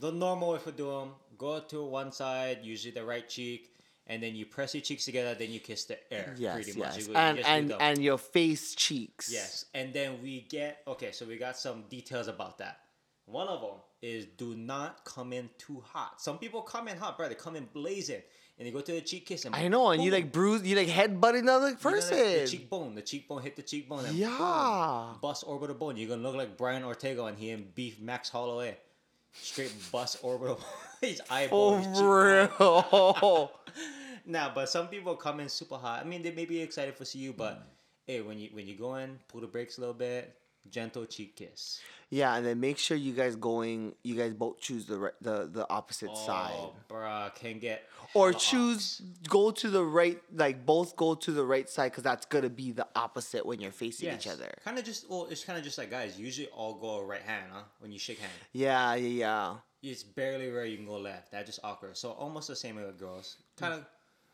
A: the normal way for do them, go to one side, usually the right cheek, and then you press your cheeks together, then you kiss the air.
B: Yes,
A: pretty much.
B: yes.
A: You
B: And and and your face cheeks.
A: yes, and then we get okay. So we got some details about that. One of them is do not come in too hot. Some people come in hot, bro. They come in blazing, and they go to the cheek kiss. And
B: I know, and you like bruise, you like headbutting the other
A: You know,
B: person.
A: like, the cheekbone, the cheekbone hit the cheekbone. And
B: Yeah.
A: boom, bust orbital bone. You're gonna look like Brian Ortega and he and Beef Max Holloway. Straight bust orbital. [LAUGHS] His eyeball.
B: oh, real. [LAUGHS]
A: Nah, but some people come in super hot. I mean, they may be excited for see you, but mm. hey, when you when you go in, pull the brakes a little bit, gentle cheek kiss.
B: Yeah, and then make sure you guys going, you guys both choose the right, the the opposite side.
A: Oh, bruh, can get
B: or choose go to the right like both go to the right side because that's gonna be the opposite when you're facing each other
A: Kind of just well, it's kind of just like guys. Usually all go right hand, huh? When you shake hand,
B: yeah yeah yeah
A: it's barely rare you can go left. That just awkward. So almost the same with girls, kind of,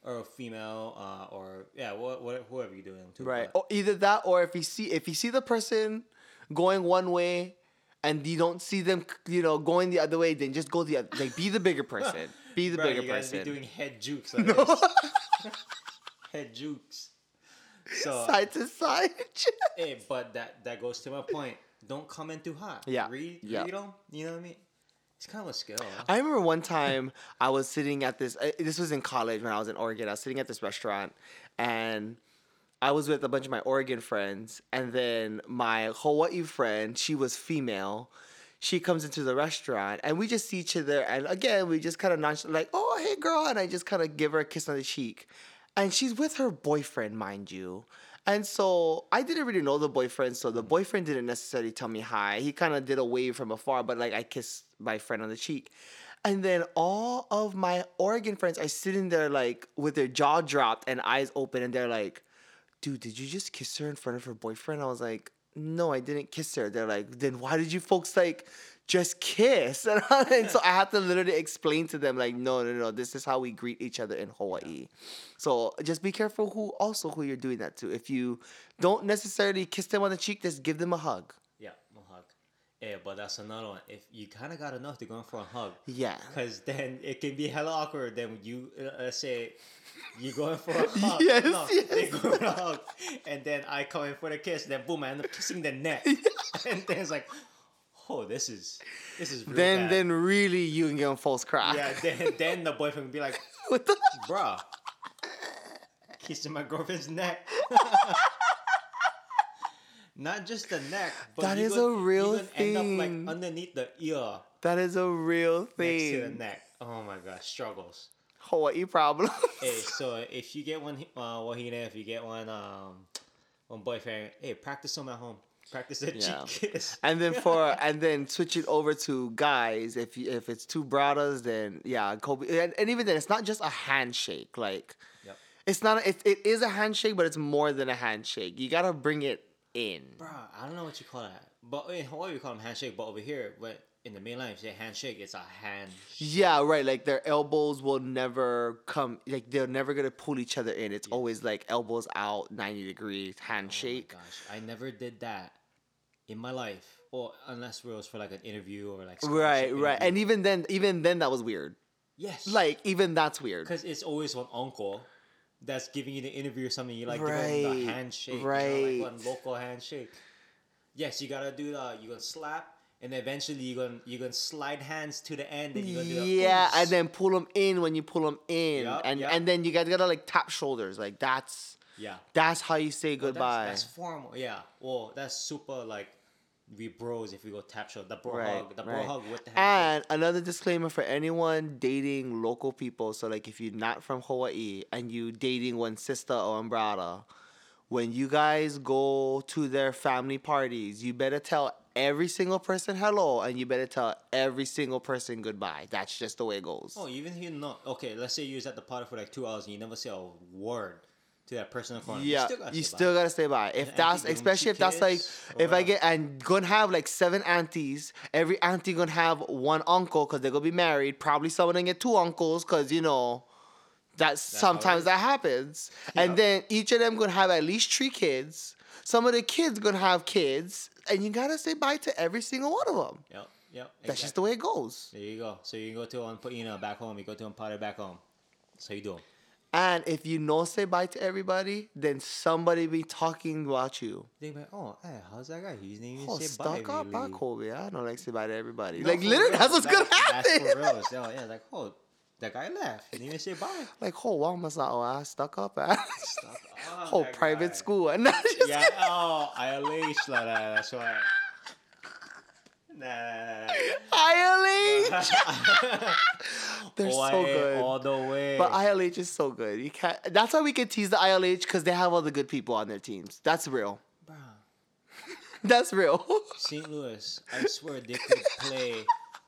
A: or a female, uh, or yeah, what, what whoever you're doing too.
B: right
A: but-
B: or either that or if you see if you see the person going one way and you don't see them you know going the other way then just go the other like be the bigger person [LAUGHS] be the
A: Bruh,
B: bigger
A: you guys
B: person
A: be doing head jukes. [LAUGHS] Like this. [LAUGHS] head jukes. So
B: side to side
A: Hey, but that that goes to my point. Don't come in too hot.
B: Yeah,
A: Read,
B: yeah.
A: read 'em, You know what I mean? It's kind of a skill.
B: I remember one time I was sitting at this. uh, This was in college when I was in Oregon. I was sitting at this restaurant, and I was with a bunch of my Oregon friends, and then my Hawaii friend, she was female. She comes into the restaurant, and we just see each other, and again we just kind of like, "Oh, hey, girl," and I just kind of give her a kiss on the cheek, and she's with her boyfriend, mind you. And so I didn't really know the boyfriend, so the boyfriend didn't necessarily tell me hi. He kind of did a wave from afar, but like I kissed my friend on the cheek. And then all of my Oregon friends are sitting there like with their jaw dropped and eyes open, and they're like, dude, did you just kiss her in front of her boyfriend? I was like, no, I didn't kiss her. They're like, then why did you folks like just kiss? [LAUGHS] And, I- and so I had to literally explain to them, like, no, no, no, this is how we greet each other in Hawaii. So just be careful who also who you're doing that to. If you don't necessarily kiss them on the cheek, just give them a hug.
A: Yeah, a hug. Yeah, but that's another one. If you kind of got enough to go in for a hug,
B: Yeah.
A: because then it can be hella awkward. Then you uh, say you're going for a [LAUGHS] hug.
B: Yes,
A: no, They go for a hug, and then I come in for the kiss. Then boom, I end up kissing the neck, [LAUGHS] [LAUGHS] and then it's like, oh, this is this is
B: Then
A: bad.
B: then really you can get them false crack.
A: yeah. Then then the boyfriend will be like,
B: what the?
A: bruh, kissing my girlfriend's neck. Not just the neck, but
B: That is a real
A: gonna end up
B: thing.
A: like underneath the ear
B: That is a real
A: next to the neck. Oh my god, struggles.
B: Hawaii problem.
A: hey, [LAUGHS] so if you get one, uh, wahine, if you get one, um, one boyfriend, hey, practice them at home. Practice the
B: Yeah.
A: cheek kiss.
B: and then [LAUGHS] for and then switch it over to guys. If you, if it's two brothers, then yeah, Kobe. And, and even then, it's not just a handshake. Like
A: Yep.
B: it's not. It, it is a handshake, but it's more than a handshake. You gotta bring it in.
A: Bruh, I don't know what you call that. But eh, in Hawaii, we call them handshake. But over here, but in the mainland, if you say handshake, it's a hand.
B: Yeah, right. Like their elbows will never come. Like they're never gonna pull each other in. It's always like elbows out, ninety degrees, handshake.
A: Oh my gosh, I never did that in my life, or unless it was for like an interview or like
B: right,
A: scholarship
B: right. And even then, even then, that was weird.
A: yes,
B: Like even that's weird.
A: because it's always one uncle that's giving you the interview or something. You like give him
B: Right,
A: the handshake, you know,
B: right.
A: like one local handshake. Yes, you gotta do the. You gonna slap, and eventually you gonna you gonna slide hands to the end, and you gonna do the
B: Yeah, and then pull them in when you pull them in,
A: Yup,
B: and
A: yup.
B: and then you gotta, gotta like tap shoulders. Like that's
A: yeah,
B: that's how you say
A: Well,
B: goodbye.
A: That's, that's formal. Yeah. Well, that's super like we bros if we go tap show the bro
B: Right,
A: hug the bro
B: right.
A: hug with the handshake.
B: And another disclaimer for anyone dating local people. So like if you're not from Hawaii and you dating one sister or one brother, when you guys go to their family parties, you better tell every single person hello and you better tell every single person goodbye. That's just the way it goes.
A: Oh, even if you're not okay. Let's say you was at the party for like two hours and you never say a word to that person in front.
B: Yeah,
A: you still gotta, say bye.
B: stay by. If
A: And
B: that's especially if that's like if I get and gonna have like seven aunties, every auntie gonna have one uncle because they're gonna be married. Probably someone gonna get two uncles because you know that's,
A: it
B: sometimes that happens.
A: Yeah.
B: And then each of them gonna have at least three kids. Some of the kids gonna have kids, and you gotta say bye to every single one of them.
A: Yep. Yep.
B: That's just the way it goes.
A: There you go. So you go to one, put you know back home. You go to one party back home. So you do.
B: And if you no say bye to everybody, then somebody be talking about you.
A: They be like, oh, hey, how's that guy? He didn't even
B: Oh,
A: say
B: stuck
A: bye.
B: up,
A: really.
B: huh, Kobe. I don't like say bye to everybody.
A: No,
B: like literally,
A: real.
B: that's what's gonna happen.
A: That's for real. So, yeah, like, oh, that guy left. He didn't even say bye. [LAUGHS]
B: like, oh, wow, must not oh, stuck up, ah.
A: Stuck up,
B: whole [LAUGHS]
A: that
B: private
A: guy.
B: school. [LAUGHS] And not just
A: Yeah, oh, ILH like that. That's why. Nah, I nah, [LAUGHS]
B: They're so good.
A: all the way.
B: But ILH is so good. You can't. That's why we can tease the ILH because they have all the good people on their teams. That's real.
A: Bruh, [LAUGHS]
B: That's real. [LAUGHS]
A: St. Louis, I swear they could play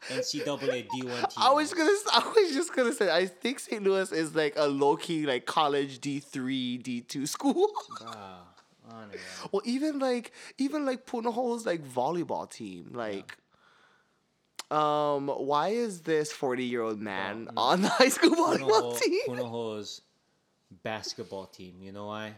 A: NCAA D1 team.
B: I was gonna. I was just gonna say. I think St. Louis is like a low key like college D three D two school.
A: Man.
B: well, even like even like Punahou's like volleyball team. Like, um, why is this forty year old man on the high school volleyball
A: Punahou,
B: team?
A: Punahou's basketball team. You know why?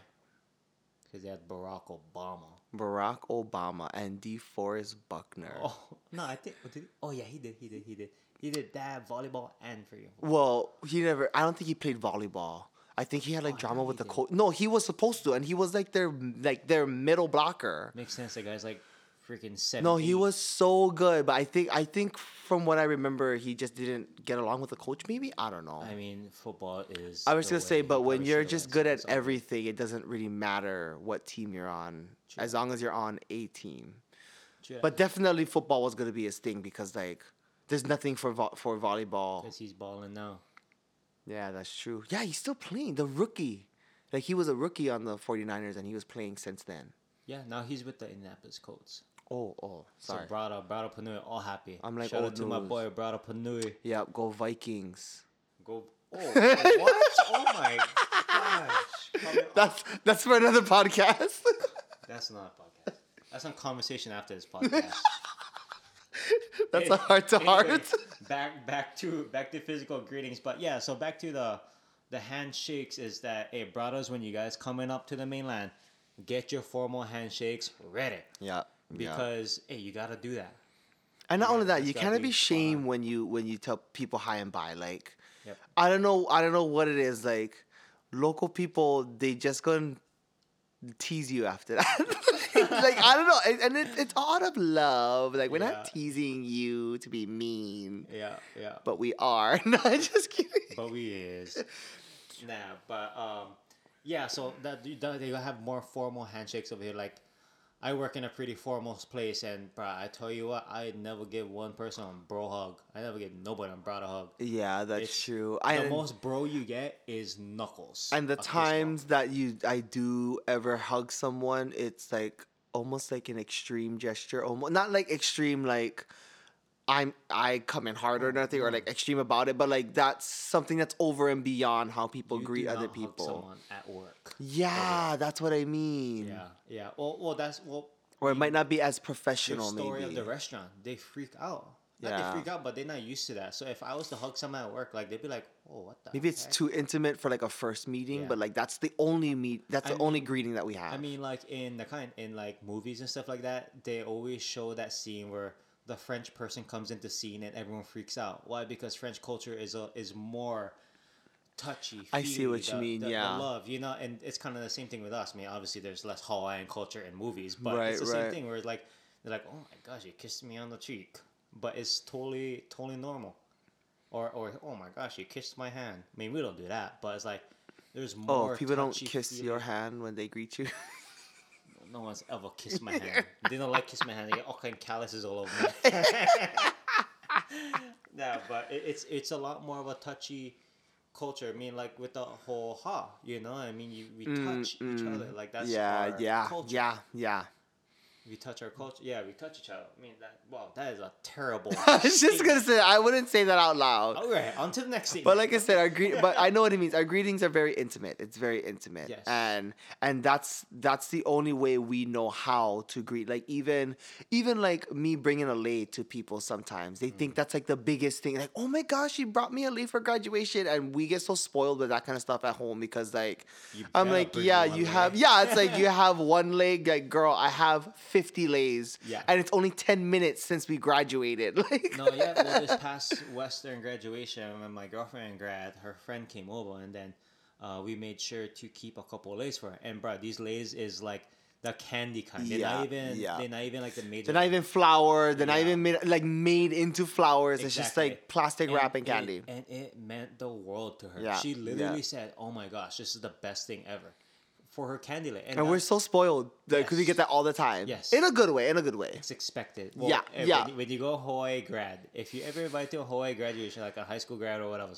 A: Because they had Barack Obama.
B: Barack Obama and DeForest Buckner.
A: Oh no, I think. oh? Oh yeah, he did. He did. He did. He did that volleyball and for you.
B: Well, he never. I don't think he played volleyball. I think he had like
A: Oh,
B: drama with the coach. No, he was supposed to, and he was like their like their middle blocker.
A: Makes sense. The guy's like freaking seven.
B: No, he
A: eight.
B: was so good, but I think I think from what I remember, he just didn't get along with the coach. Maybe I don't know.
A: I mean, football is.
B: I was gonna say, but when you're just good at
A: something.
B: everything, it doesn't really matter what team you're on,
A: True.
B: as long as you're on a team.
A: True.
B: But definitely, football was gonna be his thing because like, there's nothing for vo- for volleyball.
A: because he's balling now.
B: Yeah, that's true. Yeah, he's still playing. The rookie. Like he was a rookie on the 49ers and he was playing since then.
A: Yeah, now he's with the Indianapolis Colts.
B: Oh, oh, sorry.
A: So Brada, Brada Panui, all happy.
B: I'm like
A: shout
B: old
A: out to my boy Brada Panui.
B: yeah, go Vikings.
A: Go. Oh, [LAUGHS] what? oh my gosh. [LAUGHS]
B: That's that's for another podcast. [LAUGHS]
A: That's not a podcast. That's some conversation after this podcast.
B: that's
A: Hey,
B: a heart to
A: anyway,
B: heart.
A: back back to back to physical greetings, but yeah. So back to the the handshakes is that hey brothers, when you guys coming up to the mainland, get your formal handshakes ready
B: Yeah. Yeah.
A: because hey, you gotta do that.
B: And not
A: yeah,
B: only that, you kind of
A: be
B: be shame when you when you tell people hi and bye. Like,
A: Yep.
B: I don't know, I don't know what it is. Like, local people, they just gonna tease you after that. [LAUGHS] like I don't know, and, it, it's out of love. Like we're
A: Yeah.
B: not teasing you to be mean,
A: Yeah, yeah.
B: but we are. [LAUGHS] no, just kidding.
A: but we is. Nah, but um, yeah. So that you- that they have more formal handshakes over here. Like, I work in a pretty formal place, and bro, I tell you what, I never give one person a bro hug. I never give nobody a brother hug.
B: Yeah, that's
A: It's-
B: true.
A: the most bro you get is knuckles.
B: and the
A: a fist bump.
B: times that you I do ever hug someone, it's like almost like an extreme gesture. Almost not like extreme like I'm I come in hard or oh, nothing or like extreme about it, but like that's something that's over and beyond how people
A: You
B: greet other people.
A: someone at work.
B: Yeah, that's what I mean.
A: Yeah, yeah. Well, well, that's well.
B: Or it might not be as
A: professional.
B: professional
A: story
B: maybe.
A: of the restaurant, they freak out. Not
B: Yeah.
A: they freak out, but they're not used to that. So if I was to hug someone at work, like they'd be like, "Oh, what the?"
B: Maybe it's too intimate for like a first meeting,
A: Yeah.
B: but like that's the only meet that's
A: I
B: the only greeting that we have.
A: I mean, like in the kind in like movies and stuff like that, they always show that scene where the French person comes into scene and everyone freaks out. Why? Because French culture is a, is more touchy.
B: I see what you mean,
A: the- the
B: yeah.
A: love, you know, and it's kind of the same thing with us. I mean, obviously, there's less Hawaiian culture in movies, but
B: Right,
A: it's the
B: right.
A: same thing where it's like they're like, "Oh my gosh, you kissed me on the cheek," but it's totally totally normal. Or, or oh my gosh, you kissed my hand. I mean, we don't do that, but it's like there's oh, more.
B: oh, people don't kiss your hand when they greet you. [LAUGHS]
A: no one's ever kissed my [LAUGHS] hand. they don't like kiss my hand. They get all kind of calluses all over me. [LAUGHS] no, but it, it's it's a lot more of a touchy culture. I mean, like with the whole ha, you know. I mean, you we touch each other. Like that's
B: Mm, yeah, yeah,
A: culture.
B: yeah, yeah.
A: We touch our culture. Yeah, we touch each other. I mean, that wow, that is a terrible. [LAUGHS]
B: I was just gonna say I wouldn't say that out loud.
A: All right, on to the next statement.
B: But like I said, our greet, but I know what it means. Our greetings are very intimate. It's very intimate,
A: Yes.
B: and and that's that's the only way we know how to greet. Like even even like me bringing a lei to people. Sometimes they
A: Mm.
B: think that's like the biggest thing. Like oh my gosh, she brought me a lei for graduation, and we get so spoiled with that kind of stuff at home because like
A: You
B: I'm like yeah, you have yeah. It's like [LAUGHS] you have one leg. Like girl, I have fifty lays.
A: Yeah.
B: and it's only ten minutes since we graduated. [LAUGHS] Like
A: No, yeah. Well, this past Western graduation, when my girlfriend grad, her friend came over, and then uh, we made sure to keep a couple of lays for her. And bro, these lays is like the candy kind. They're
B: Yeah,
A: not even.
B: yeah.
A: They're not even like the major.
B: They're not even flour. They're not even made like made into flowers. It's just like plastic
A: And
B: wrapping
A: it-
B: candy.
A: and it meant the world to her.
B: Yeah,
A: She literally
B: yeah.
A: said, "Oh my gosh, this is the best thing ever." For her candy lay,
B: And we're so spoiled because we
A: Yes.
B: get that all the time.
A: Yes.
B: In a good way. In a good way.
A: It's expected. Well,
B: Yeah, yeah.
A: When, when you go Hawaii grad, if you ever invite to a Hawaii graduation, like a high school grad or whatever,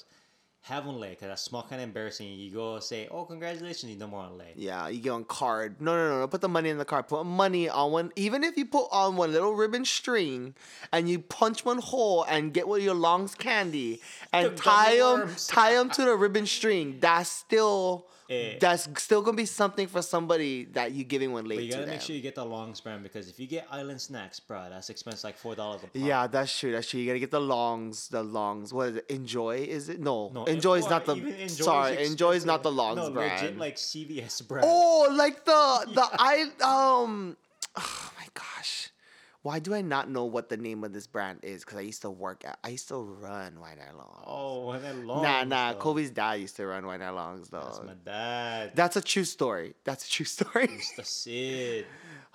A: have one lay because that's small kind of embarrassing. You go say, "Oh, congratulations, you no more on lay."
B: Yeah, you get on card. No, no, no, no. Put the money in the card. Put money on one. Even if you put on one little ribbon string, and you punch one hole and get one of your longs candy, and
A: The
B: tie them, tie them to the ribbon string. That's still,
A: Eh.
B: that's still gonna be something for somebody that you giving one late.
A: But you
B: to
A: gotta
B: them.
A: make sure you get the long span because if you get island snacks, bro, that's expensive, like four dollars a pop.
B: Yeah, that's true. That's true. You gotta get the longs. The longs. What is it? Enjoy? Is it? No.
A: No,
B: enjoy is not the.
A: Enjoy is
B: sorry, enjoy is not the longs
A: no,
B: brand.
A: legit like CVS brand.
B: Oh, like the the [LAUGHS] I um. [SIGHS] Oh my gosh, why do I not know what the name of this brand is? Because I used to work at. I used to run Waianae Longs.
A: Oh, when that long.
B: nah, nah.
A: though.
B: Kobe's dad used to run Waianae Longs though.
A: That's my dad.
B: That's a true story. That's a true [LAUGHS] story.
A: Mr. Sid.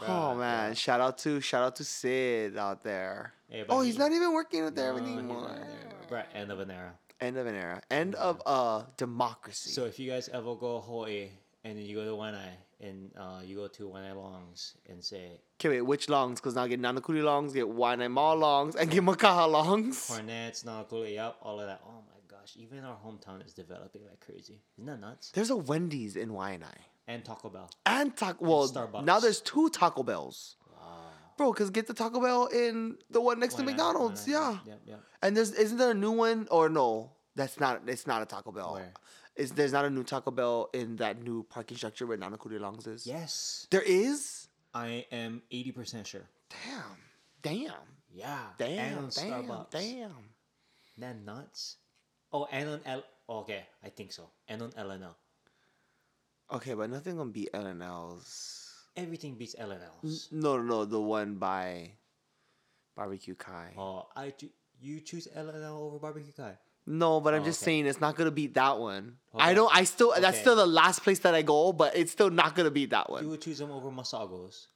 B: oh man, shout out to shout out to Sid out there.
A: Hey,
B: oh,
A: he-
B: he's not even working there
A: No,
B: anymore.
A: there, bro. Bruh, end of an era.
B: End of an era. End of uh democracy.
A: So if you guys ever go Hawaii and then you go to Waianae and uh, you go to Waianae Longs and say
B: okay, wait, which longs? Because now get Nanakuli longs, get Waianae Mall longs, and get Makaha longs.
A: Cornets, Nanakuli, yep, all of that. Oh my gosh, even our hometown is developing like crazy. Isn't that nuts?
B: There's a Wendy's in Waianae.
A: And Taco Bell.
B: And Taco well,
A: Starbucks.
B: now there's two Taco Bells.
A: Wow.
B: Bro, cause get the Taco Bell in the one next to McDonald's,
A: Waianae,
B: yeah.
A: Yep, yep.
B: And there's isn't there a new one or no? That's not. It's not a Taco Bell.
A: Where?
B: Is there's not a new Taco Bell in that new parking structure where Nanakuli Longs is?
A: Yes.
B: There is.
A: I am 80% sure.
B: Damn. Damn.
A: Yeah.
B: Damn. Damn.
A: Starbucks.
B: Damn.
A: That nuts. Oh, and on L. Oh, okay, I think so. And on LNL.
B: Okay, but nothing gonna beat LNL's.
A: Everything beats LNLs.
B: No, no, no, the one by Barbecue Kai.
A: Oh, I do. You choose LNL over barbecue kai.
B: No, but I'm
A: Oh,
B: just
A: okay.
B: saying it's not gonna beat that one.
A: Hold
B: I
A: on.
B: don't. I still. That's still the last place that I go, but it's still not gonna beat that one.
A: You would choose them over Masagos.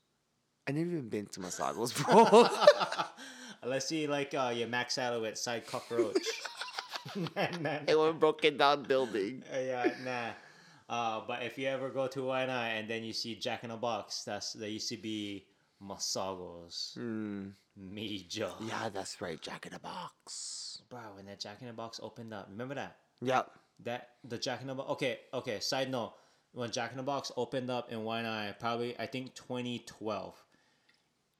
B: I never even been to Masagos, bro. [LAUGHS]
A: Unless you like uh, you max out with side cockroach. [LAUGHS] [LAUGHS] nah, nah,
B: it was a broken down building.
A: Uh, yeah, nah. Uh, but if you ever go to Waianae and then you see Jack in a Box, that's that used to be Masagos.
B: Hmm.
A: Major.
B: Yeah, that's right. Jack in the Box.
A: Bro, when that Jack in the Box opened up, remember that?
B: Yep.
A: That the Jack in the Box. Okay, okay. Side note: when Jack in the Box opened up in Waianae, probably I think 2012,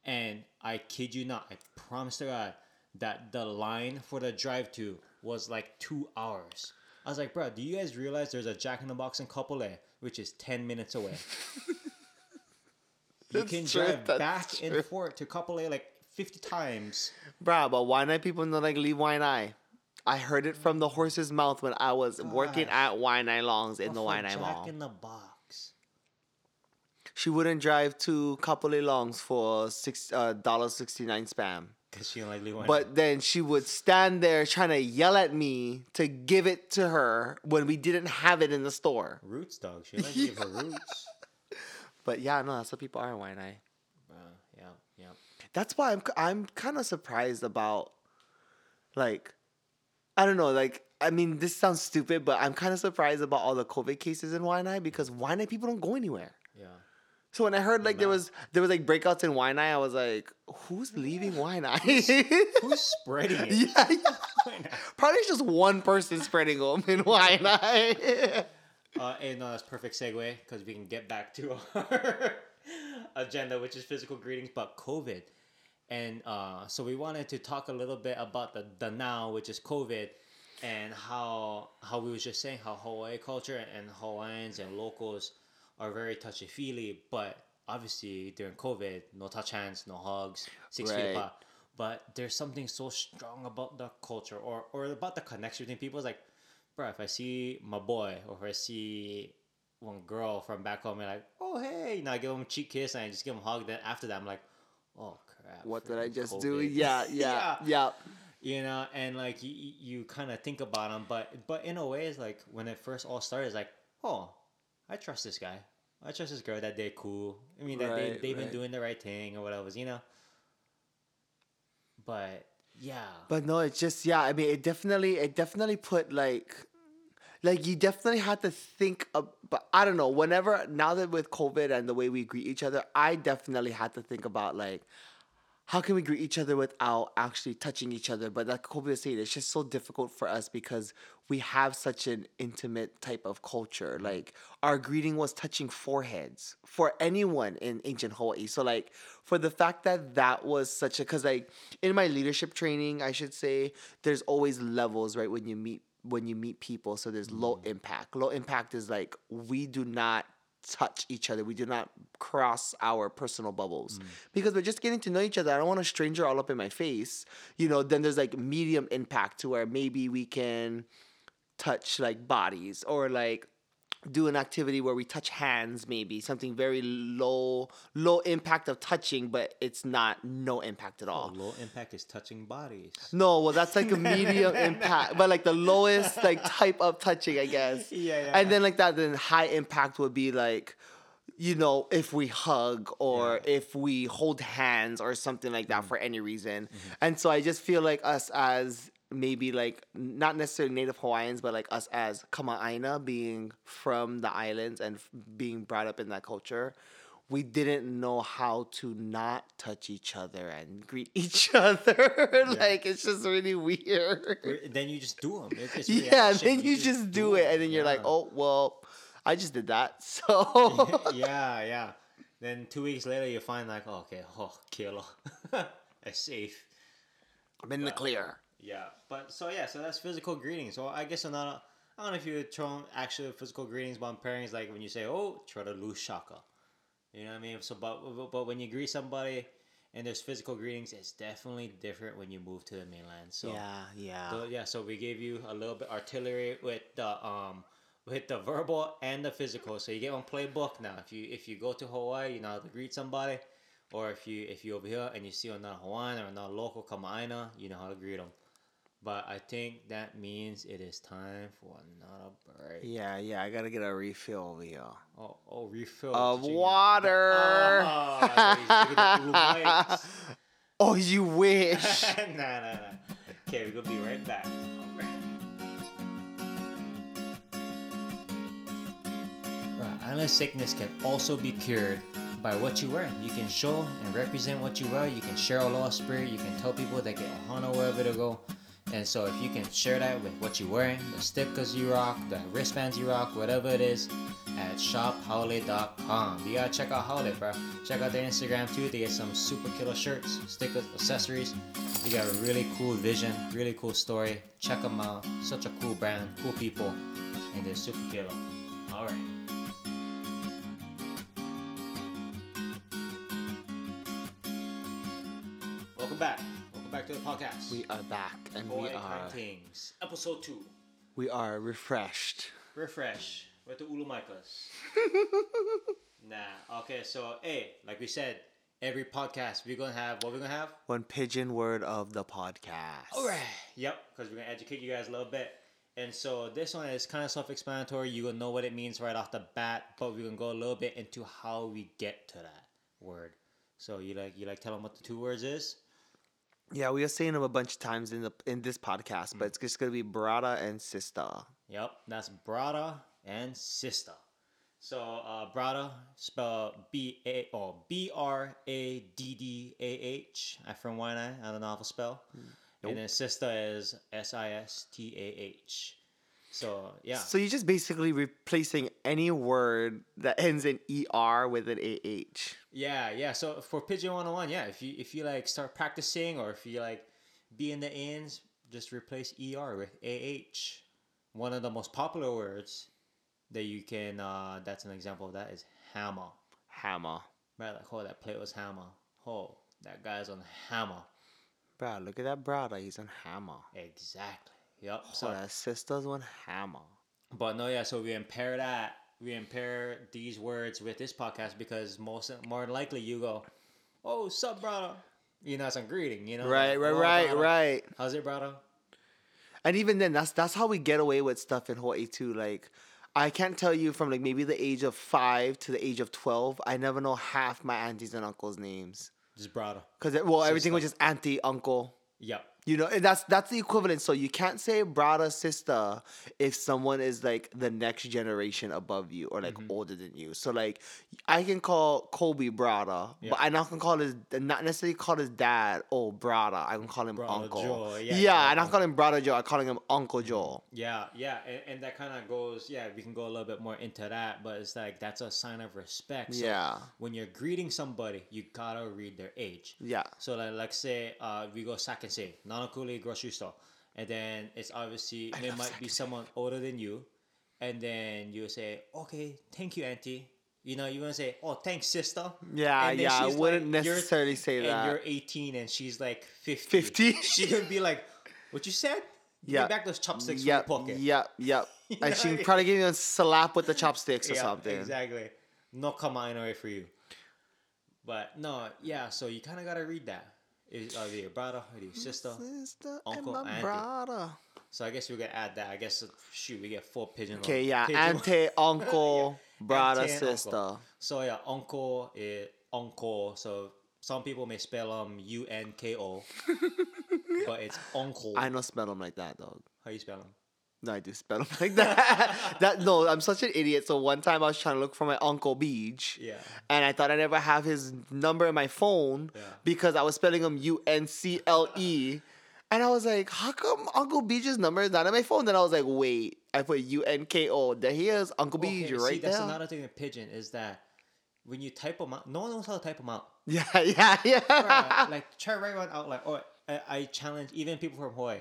A: and I kid you not, I promise to God that the line for the drive-to was like two hours. I was like, bro, do you guys realize there's a Jack in the Box in Kapolei, which is 10 minutes away? [LAUGHS] you can
B: true,
A: drive back
B: true.
A: and forth to Kapolei like 50 times.
B: Bruh, but why not people don't like leave Waianae? I heard it from the horse's mouth when I was working
A: Gosh.
B: at Waianae Longs in the Waianae Mall.
A: in the Box.
B: She wouldn't drive to Kapolei Longs for six uh, dollar sixty nine spam.
A: Because she like leave
B: But then she would stand there trying to yell at me to give it to her when we didn't have it in the store.
A: Roots, dog. She like give her [LAUGHS] roots.
B: But yeah, no, that's what people are in Waianae.
A: Uh, yeah, yeah.
B: That's why I'm I'm kind of surprised about like I don't know, like I mean this sounds stupid, but I'm kind of surprised about all the COVID cases in Waianae because Waianae people don't go anywhere.
A: Yeah.
B: So when I heard like there was there was like breakouts in Waianae, I was like, who's leaving Waianae?
A: Who's spreading it? [LAUGHS]
B: yeah, yeah. [LAUGHS] Probably just one person spreading them in Waianae. [LAUGHS]
A: Uh, and no, that's perfect segue because we can get back to [LAUGHS] our agenda, which is physical greetings, but COVID. And uh, so we wanted to talk a little bit about the, the now, which is COVID, and how how we was just saying how Hawaii culture and Hawaiians and locals are very touchy feely, but obviously during COVID, no touch hands, no hugs, six feet apart. But there's something so strong about the culture or, or about the connection between people. It's like, bro, if I see my boy or if I see one girl from back home, and like, oh hey, you know, I give them a cheek kiss and I just give them a hug. Then after that, I'm like, oh crap,
B: what did I just do?
A: COVID. [LAUGHS]
B: Yeah, yeah, yeah.
A: You know, and like you, you kind of think about them, but but in a way, it's like when it first all started, it's like oh, I trust this guy. I trust this girl that they're cool. I mean, that
B: Right,
A: they, they've been doing the right thing or whatever, you know? But, yeah.
B: But no, it's just yeah. I mean, it definitely it definitely put like like you definitely had to think of but I don't know, whenever now that with COVID and the way we greet each other, I definitely had to think about like how can we greet each other without actually touching each other? But like Kobe was saying, it's just so difficult for us because we have such an intimate type of culture. Mm-hmm. Like our greeting was touching foreheads for anyone in ancient Hawaii. So like for the fact that that was such a because like in my leadership training, I should say, there's always levels right when you meet when you meet people. So there's low mm-hmm. impact. Low impact is like we do not touch each other. We do not cross our personal bubbles mm. because we're just getting to know each other. I don't want a stranger all up in my face. You know, then there's like medium impact to where maybe we can touch like bodies or like do an activity where we touch hands maybe something very low low impact of touching but it's not no impact at all
A: Oh, low impact is touching bodies.
B: no, well, that's like a medium [LAUGHS] impact, but like the lowest like type of touching, I guess. [LAUGHS]
A: Yeah, yeah.
B: And then like that, then high impact would be like, you know, if we hug or
A: Yeah.
B: if we hold hands or something like that for any reason.
A: Mm-hmm.
B: And so I just feel like us as maybe like not necessarily native Hawaiians, but like us as Kama'aina being from the islands and f- being brought up in that culture. We didn't know how to not touch each other and greet [LAUGHS] each other. like it's just really weird.
A: Then you just do them. It's, it's [LAUGHS]
B: Yeah, then you just do it, and then you're like, oh well, I just did that. [LAUGHS] So
A: yeah, yeah. Then two weeks later, you find like, oh, okay, oh, kilo, it's safe.
B: I'm in the clear.
A: Yeah, but so yeah, so that's physical greetings. So I guess another, I don't know if you would throw actual physical greetings, but I'm pairing is like when you say, oh, try to lose shaka. You know what I mean? So, but but when you greet somebody and there's physical greetings, it's definitely different when you move to the mainland. So
B: yeah, yeah.
A: So yeah, so we gave you a little bit artillery with the um with the verbal and the physical. So you get one playbook now. If you if you go to Hawaii, you know how to greet somebody, or if you if you over here and you see another Hawaiian or another local Kama'aina, you know how to greet them. But I think that means it is time for another break.
B: yeah, yeah. I gotta get a refill over here.
A: Oh, oh, refill
B: Of water.
A: Oh, that's why he's drinking the Blue Whites.
B: Oh, you wish. [LAUGHS]
A: nah, nah, nah. Okay, we're gonna be right back. Right, island sickness can also be cured by what you wear. You can show and represent what you wear. You can share aloha spirit. You can tell people that get ohana wherever to go. And so if you can share that with what you're wearing, the stickers you rock, the wristbands you rock, whatever it is, at shophaole.com. You gotta check out Haole, bro. Check out their Instagram too. They get some super killer shirts, stickers, accessories. They got a really cool vision, really cool story. Check them out. Such a cool brand, cool people, and they're super killer. All right. Welcome back. To the podcast.
B: we are back, and we
A: Hawaii
B: are
A: Things, episode two.
B: we are refreshed.
A: Refresh with the Ulumaikas. [LAUGHS] nah. Okay, so hey, like we said, every podcast we're gonna have what we're gonna have.
B: One pidgin word of the podcast.
A: All right. Yep, because we're gonna educate you guys a little bit. And so this one is kind of self-explanatory. You gonna know what it means right off the bat, but we're gonna go a little bit into how we get to that word. So you like you like tell them what the two words is?
B: Yeah, we are saying them a bunch of times in the in this podcast,
A: Mm.
B: but it's just gonna be brother and sister.
A: Yep, that's brother and sister. So uh, brother spell B A or B R A D D A H. I from one I don't know how to spell. And then sister is S I S T A H. So yeah.
B: So you're just basically replacing any word that ends in er with an ah.
A: Yeah, yeah. So for Pidgin 101, yeah, if you if you like start practicing or if you like be in the ends, just replace ER with AH. One of the most popular words that you can uh that's an example of that is hammer.
B: Hammer.
A: Right, like oh that plate was hammer. Oh, that guy's on hammer.
B: Bro, look at that brother. He's on hammer.
A: Exactly. Yep.
B: So that sister's one hammer.
A: But no, yeah. So we impair that. We impair these words with this podcast because most more than likely you go, "Oh, sup, brother." You know, it's a greeting. You know,
B: Right, right,
A: "Oh,
B: right,
A: brother.
B: right.
A: How's it, brother?
B: And even then, that's that's how we get away with stuff in Hawaii too. Like, I can't tell you from like maybe the age of five to the age of twelve. I never know half my aunties and uncles' names
A: Just brother.
B: because well everything was just auntie, uncle.
A: Yep.
B: You know, and that's that's the equivalent. So you can't say brother, sister if someone is like the next generation above you or like
A: Mm-hmm.
B: older than you. So like I can call Kobe brother,
A: Yeah.
B: but I not can call his not necessarily call his dad oh brother. I can call him
A: Brother
B: uncle.
A: Joe,
B: Yeah,
A: yeah, yeah,
B: I not call him brother Joe. I calling him Uncle Joe.
A: Yeah, yeah, and, and that kind of goes. Yeah, we can go a little bit more into that, but it's like that's a sign of respect. So
B: Yeah.
A: When you're greeting somebody, you gotta read their age.
B: Yeah.
A: So like, like say, uh, we go Sack N Save, Nanakuli grocery store, and then it's obviously it
B: love
A: might be someone older than you, and then you say, okay, thank you, auntie. You know, you want to say, oh, thanks, sister.
B: Yeah, yeah, I wouldn't
A: like-
B: necessarily say
A: and
B: that.
A: you're 18 and she's like 50.
B: 50? [LAUGHS]
A: She could be like, what you said?
B: Yeah.
A: me back those chopsticks
B: Yep,
A: from your pocket.
B: yep, yep. [LAUGHS]
A: You
B: and she
A: I mean?
B: probably give you a slap with the chopsticks or
A: Yeah,
B: something.
A: Exactly. No come on away for you. But no, yeah, so you kind of got to read that. Is either your brother or your sister.
B: Sister
A: uncle,
B: and my brother.
A: So I guess we could add that. I guess, shoot, we get four pidgin.
B: Okay, yeah,
A: pidgin-
B: auntie, [LAUGHS] uncle, brother,
A: Auntie and uncle.
B: sister.
A: So yeah, uncle is uncle. So some people may spell um U N K O, [LAUGHS] but it's uncle.
B: I don't spell them like that, dog.
A: How you spell them?
B: No, I do spell them [LAUGHS] like that. that no, I'm such an idiot. So one time I was trying to look for my uncle Beach.
A: Yeah.
B: And I thought I'd never have his number in my phone
A: Yeah.
B: because I was spelling him U N C L E. And I was like, how come Uncle Beach's number is not in my phone? Then I was like, wait, I put U N K O. There he is, Uncle Beach,
A: Okay,
B: right
A: see, that's
B: there.
A: another thing in pidgin is that when you type them out, no one knows how to type them out.
B: Yeah, [LAUGHS] yeah, yeah.
A: Bruh, like try to write one out. Like, or I, I challenge even people from Hawaii.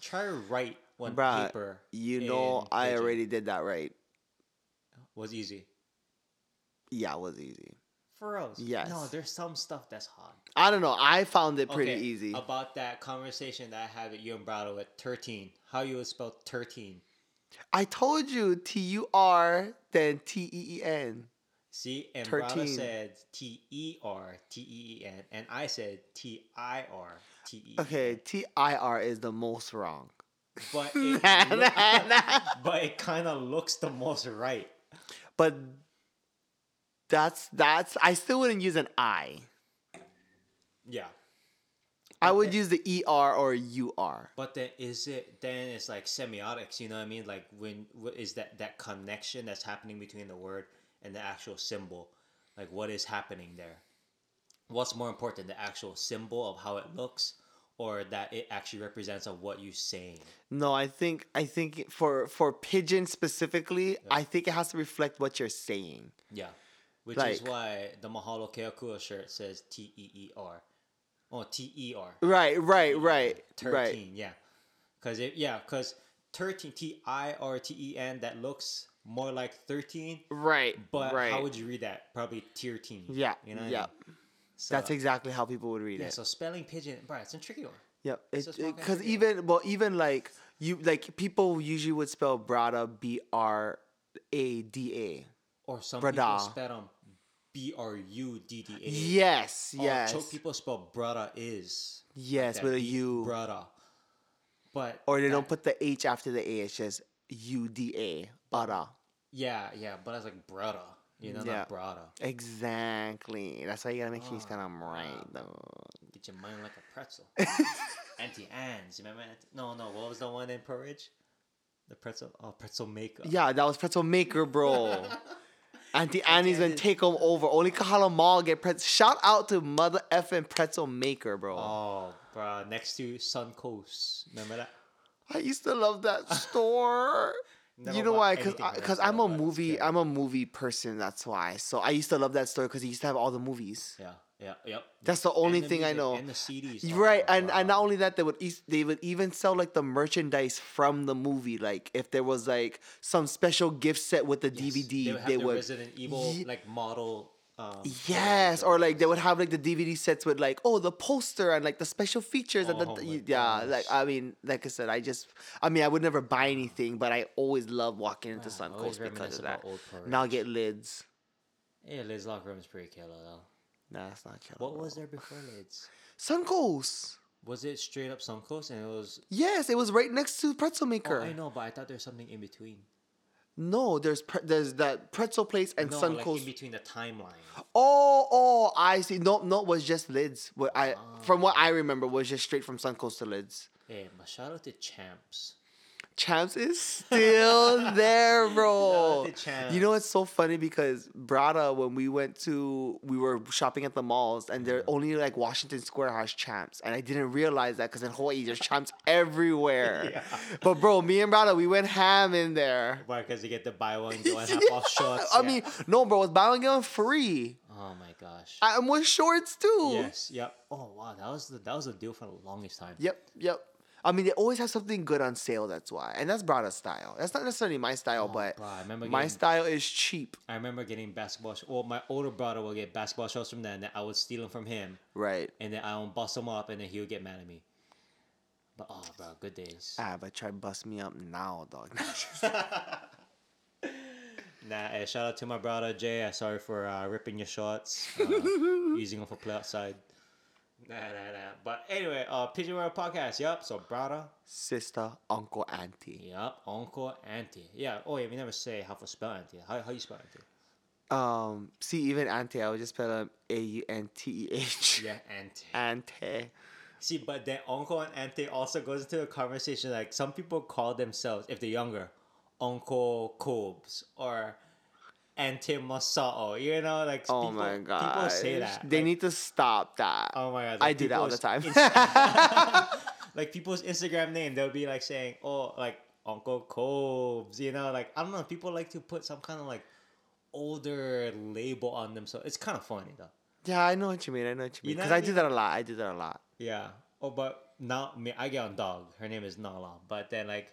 A: Try to write one
B: Bruh,
A: paper.
B: you know, I
A: pidgin.
B: already did that right.
A: was easy.
B: Yeah, it was easy.
A: For us, real. No, there's some stuff that's hard.
B: I don't know. I found it pretty
A: Okay,
B: easy.
A: About that conversation that I had with you and Brado at 13. How you would spell 13.
B: I told you T U R then T E E N.
A: See, and Brado said T E R T E E N, and I said T I R T E E N.
B: Okay, T I R is the most wrong.
A: But [LAUGHS] it,
B: Nah,
A: look-
B: nah, nah.
A: but it kind of looks the most right.
B: But that's that's I still wouldn't use an I.
A: Yeah.
B: I would use the E R or U R.
A: But then is it then it's like semiotics, you know what I mean? Like when wh- is that that connection that's happening between the word and the actual symbol? Like what is happening there? What's more important, the actual symbol of how it looks or that it actually represents of what you're saying?
B: No, I think I think for for pidgin specifically, I think it has to reflect what you're saying.
A: Yeah. Which is why the Mahalo Keakua shirt says T E E R. Oh, T E R.
B: Right, right, right,
A: 13,
B: right.
A: yeah. Cause it yeah, cause thirteen T I R T E N that looks more like thirteen,
B: Right,
A: but
B: right.
A: how would you read that? Probably tier teen.
B: yeah,
A: You know what I
B: yeah.
A: mean? So,
B: That's exactly how people would read it.
A: yeah,
B: it.
A: so spelling pidgin, bro, it's a tricky one.
B: Yep.
A: It's a small
B: Because even well, even like you like people usually would spell brada B R A D A.
A: Or some
B: Brada.
A: people spell them B R U D D A.
B: Yes,
A: Or
B: yes,
A: choke people spell Brada is.
B: yes,
A: that
B: with a U.
A: Brother. But
B: Or they
A: that-
B: don't put the H after the A. It's just U D A. Brada.
A: Yeah, yeah, but it's like brother. You know,
B: Yeah.
A: not.
B: Exactly. That's why you gotta make sure you
A: Ah,
B: spell them right, though.
A: Get your mind like a pretzel. [LAUGHS] Auntie Anne's. Remember? No, no. What was the one in Pearlridge? The pretzel. Oh, pretzel maker.
B: Yeah, that was pretzel maker, bro. [LAUGHS] Auntie Annie's been
A: take
B: take 'em over. Only Kahala Mall get pretzel. Shout out to mother effing pretzel maker, bro.
A: Oh, bruh. Next to Suncoast. Remember that?
B: I used to love that store.
A: Never
B: you know why? Because
A: anything from that
B: because I'm a movie. I'm a movie person. That's why. So I used to love that store because he used to have all the movies.
A: Yeah, yeah, yep.
B: That's the only
A: the
B: thing I know.
A: And the CDs.
B: Right, and, and not only that, they would eas- they would even sell like the merchandise from the movie. Like if there was like some special gift set with the
A: Yes,
B: DVD,
A: They would have
B: they
A: the
B: would.
A: Resident Evil like model. Um,
B: Yes, or like they would have like the DVD sets with like oh the poster and like the special features and
A: Oh
B: the, yeah
A: gosh.
B: like I mean like I said I just I mean I would never buy anything but I always love walking into
A: always
B: Suncoast because of that. Now get lids.
A: Yeah, lids locker room is pretty killer though.
B: Nah, that's not killer.
A: What was there before Lids?
B: Suncoast?
A: Was it straight up Suncoast and it was?
B: Yes, it was right next to Pretzel
A: Oh,
B: Maker.
A: I know, but I thought there was something in between.
B: No, there's pre- there's that pretzel place and
A: No,
B: Suncoast.
A: like in between the timeline.
B: Oh, oh, I see. No, no, it was just lids. What I from what ah. I remember was just straight from Suncoast to lids.
A: Hey, but shout out to Champs.
B: Champs is still [LAUGHS] there, bro.
A: To Champs.
B: You know it's so funny because Brada, when we went to, we were shopping at the malls, and there mm-hmm. only like Washington Square has Champs, and I didn't realize that because in Hawaii there's Champs everywhere. [LAUGHS]
A: Yeah.
B: But bro, me and Brada, we went ham in there.
A: Why? Because you get the buy one get one half off shorts.
B: I
A: yeah.
B: mean, no, bro, it's buy one get one free.
A: oh my gosh.
B: I'm with shorts too.
A: yes. Yep. Oh wow, that was the that was a deal for the longest time.
B: Yep, yep. I mean, they always have something good on sale. That's why, and that's Brada's style. That's not necessarily my style,
A: Oh,
B: but
A: bro, remember
B: my style is cheap.
A: I remember getting basketball. Sh- well, my older brother will get basketball shorts from them, and I would steal them from him,
B: Right.
A: and then I would bust them up, and then he would get mad at me. But oh, bro, good days.
B: Ah, but try bust me up now, dog. [LAUGHS]
A: Nah, hey, shout out to my brother Jay. I'm sorry for uh, ripping your shorts, uh, [LAUGHS] using them for play outside. Nah, nah, nah. But anyway, uh, Pidgin World Podcast. Yup. So brother.
B: Sister, uncle, auntie.
A: Yup. Uncle, auntie. Yeah. Oh, yeah. We never say how to spell auntie. How how you spell auntie?
B: Um, see, even auntie, I would just spell them A U N T E H.
A: Yeah, auntie.
B: Auntie.
A: See, but then uncle and auntie also goes into a conversation like some people call themselves, if they're younger, Uncle Cobes or Auntie Masao. You know, like
B: Oh
A: people,
B: my god.
A: people say that.
B: They
A: like,
B: need to stop that.
A: Oh my god!
B: I do that all the time.
A: Inst- [LAUGHS] [LAUGHS] like people's Instagram name, they'll be like saying, "Oh, like Uncle Cobes," you know, like I don't know. People like to put some kind of like older label on them, so it's kind of funny though.
B: yeah, I know what you mean. I know what you
A: You
B: mean.
A: know
B: Because
A: what I
B: I do that a lot. I do that a lot.
A: Yeah. Oh, but now me, I get on dog. Her name is Nala. But then like,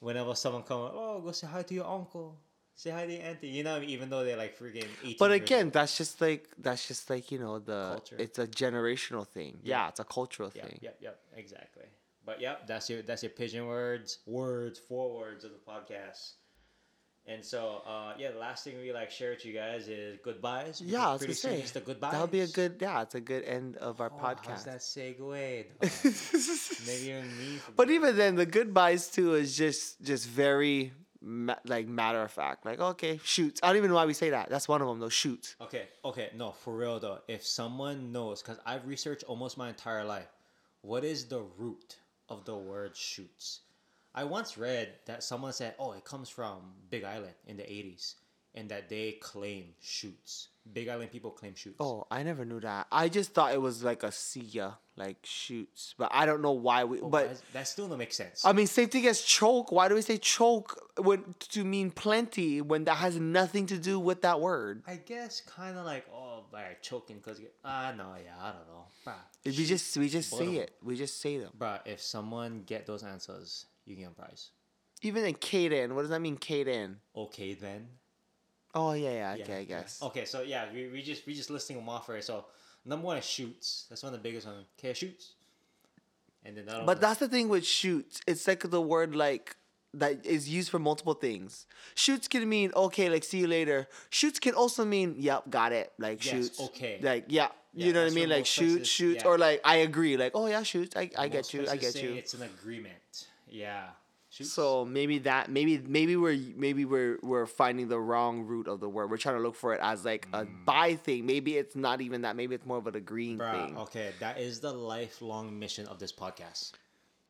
A: whenever someone comes, oh, go say hi to your uncle. Say hi to your auntie. You know, even though they're like freaking eighteen.
B: But again, that's just like that's just like you know the
A: Culture.
B: it's a generational thing. Yeah, it's a cultural
A: Yep,
B: thing.
A: yep, yep, exactly. But yep, that's your that's your pidgin words, words, four words of the podcast. And so, uh, yeah, the last thing we like share with you guys is goodbyes.
B: Yeah, I was
A: pretty
B: gonna say
A: it's the goodbyes.
B: That'll be a good. Yeah, it's a good end of our
A: Oh, How's
B: podcast.
A: that segue? [LAUGHS] Maybe even me.
B: but even then, the goodbyes too is just just very ma- like matter of fact. Like okay, shoots. I don't even know why we say that. That's one of them. though. shoots.
A: Okay, okay, no, for real though. If someone knows, because I've researched almost my entire life, what is the root of the word shoots? I once read that someone said, oh, it comes from Big Island in the 80s, and that they claim shoots. Big Island people claim shoots.
B: Oh, I never knew that. I just thought it was like a see like shoots. But I don't know why we.
A: Oh,
B: but
A: that still don't make sense.
B: I mean, same thing as choke. Why do we say choke when to mean plenty when that has nothing to do with that word?
A: I guess kind of like, oh, like choking because, ah, no, yeah, I don't know. Bruh,
B: We just we just say it. We just say them.
A: bruh, if someone get those answers, you get a prize.
B: Even in Kaden, what does that mean, Kaden?
A: Okay, then.
B: Oh yeah, yeah.
A: Yeah,
B: Okay, I
A: yeah.
B: guess.
A: Okay, so yeah, we, we just we just listing them off right. So number one is shoots. That's one of the biggest ones. Okay, shoots. And then that
B: But that's the thing with shoots. It's like the word like that is used for multiple things. Shoots can mean okay, like see you later. Shoots can also mean yep, got it, like
A: Yes,
B: shoots.
A: okay.
B: Like yeah,
A: Yeah,
B: you know what I mean, like shoot,
A: places-
B: shoot,
A: yeah.
B: or like I agree, like oh yeah, shoots, I, I get you, I get you.
A: It's an agreement. Yeah. Shoots.
B: So maybe that maybe maybe we're maybe we're we're finding the wrong root of the word. We're trying to look for it as like a mm. buy thing. Maybe it's not even that. Maybe it's more of an agreeing
A: Bruh,
B: thing.
A: okay, that is the lifelong mission of this podcast.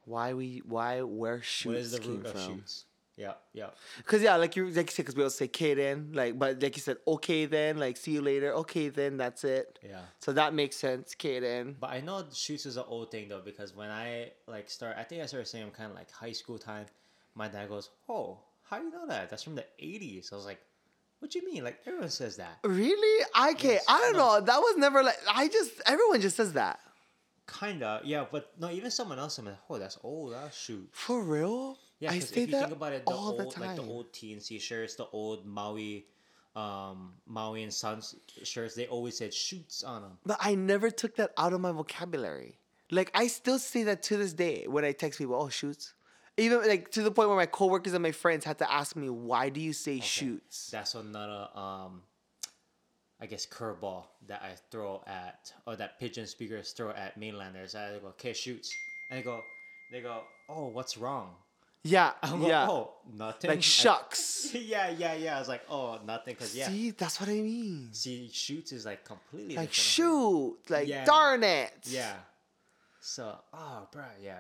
B: Why we why where shoots
A: What is the
B: came
A: root of
B: from?
A: shoots? Yeah, yeah.
B: Cause yeah, like you like you said, cause we all say okay then, like but like you said, okay then, like see you later, okay then, that's it.
A: Yeah.
B: So that makes sense, okay then.
A: But I know shoots is an old thing though because when I like start, I think I started saying kind of like high school time. My dad goes, "Oh, how do you know that? That's from the '80s." I was like, "What do you mean? Like everyone says that."
B: Really? I can't.
A: Yes,
B: I don't
A: no.
B: know. That was never like. I just everyone just says that.
A: Kinda, yeah, but no, even someone else. I'm like, "Oh, that's old. That's shoot."
B: For real?
A: Yeah,
B: I say
A: if you
B: that
A: think about it, the
B: all
A: old
B: the time.
A: like the old TNC shirts, the old Maui, um, Maui and Sons shirts, they always said shoots on them.
B: But I never took that out of my vocabulary. Like I still say that to this day when I text people, "Oh, shoots." Even like to the point where my coworkers and my friends had to ask me, "Why do you say shoots?"
A: That's another um, I guess curveball that I throw at or that pidgin speakers throw at mainlanders. I go, okay, shoots, and they go, they go, oh, what's wrong?
B: Yeah, [LAUGHS] yeah.
A: oh, nothing.
B: like
A: I-
B: shucks. [LAUGHS]
A: yeah, yeah, yeah. I was like, oh, nothing, cause yeah.
B: See, that's what I mean.
A: See, shoots is like completely
B: Like shoot, like
A: Yeah.
B: darn it.
A: Yeah. So, oh, bro, yeah.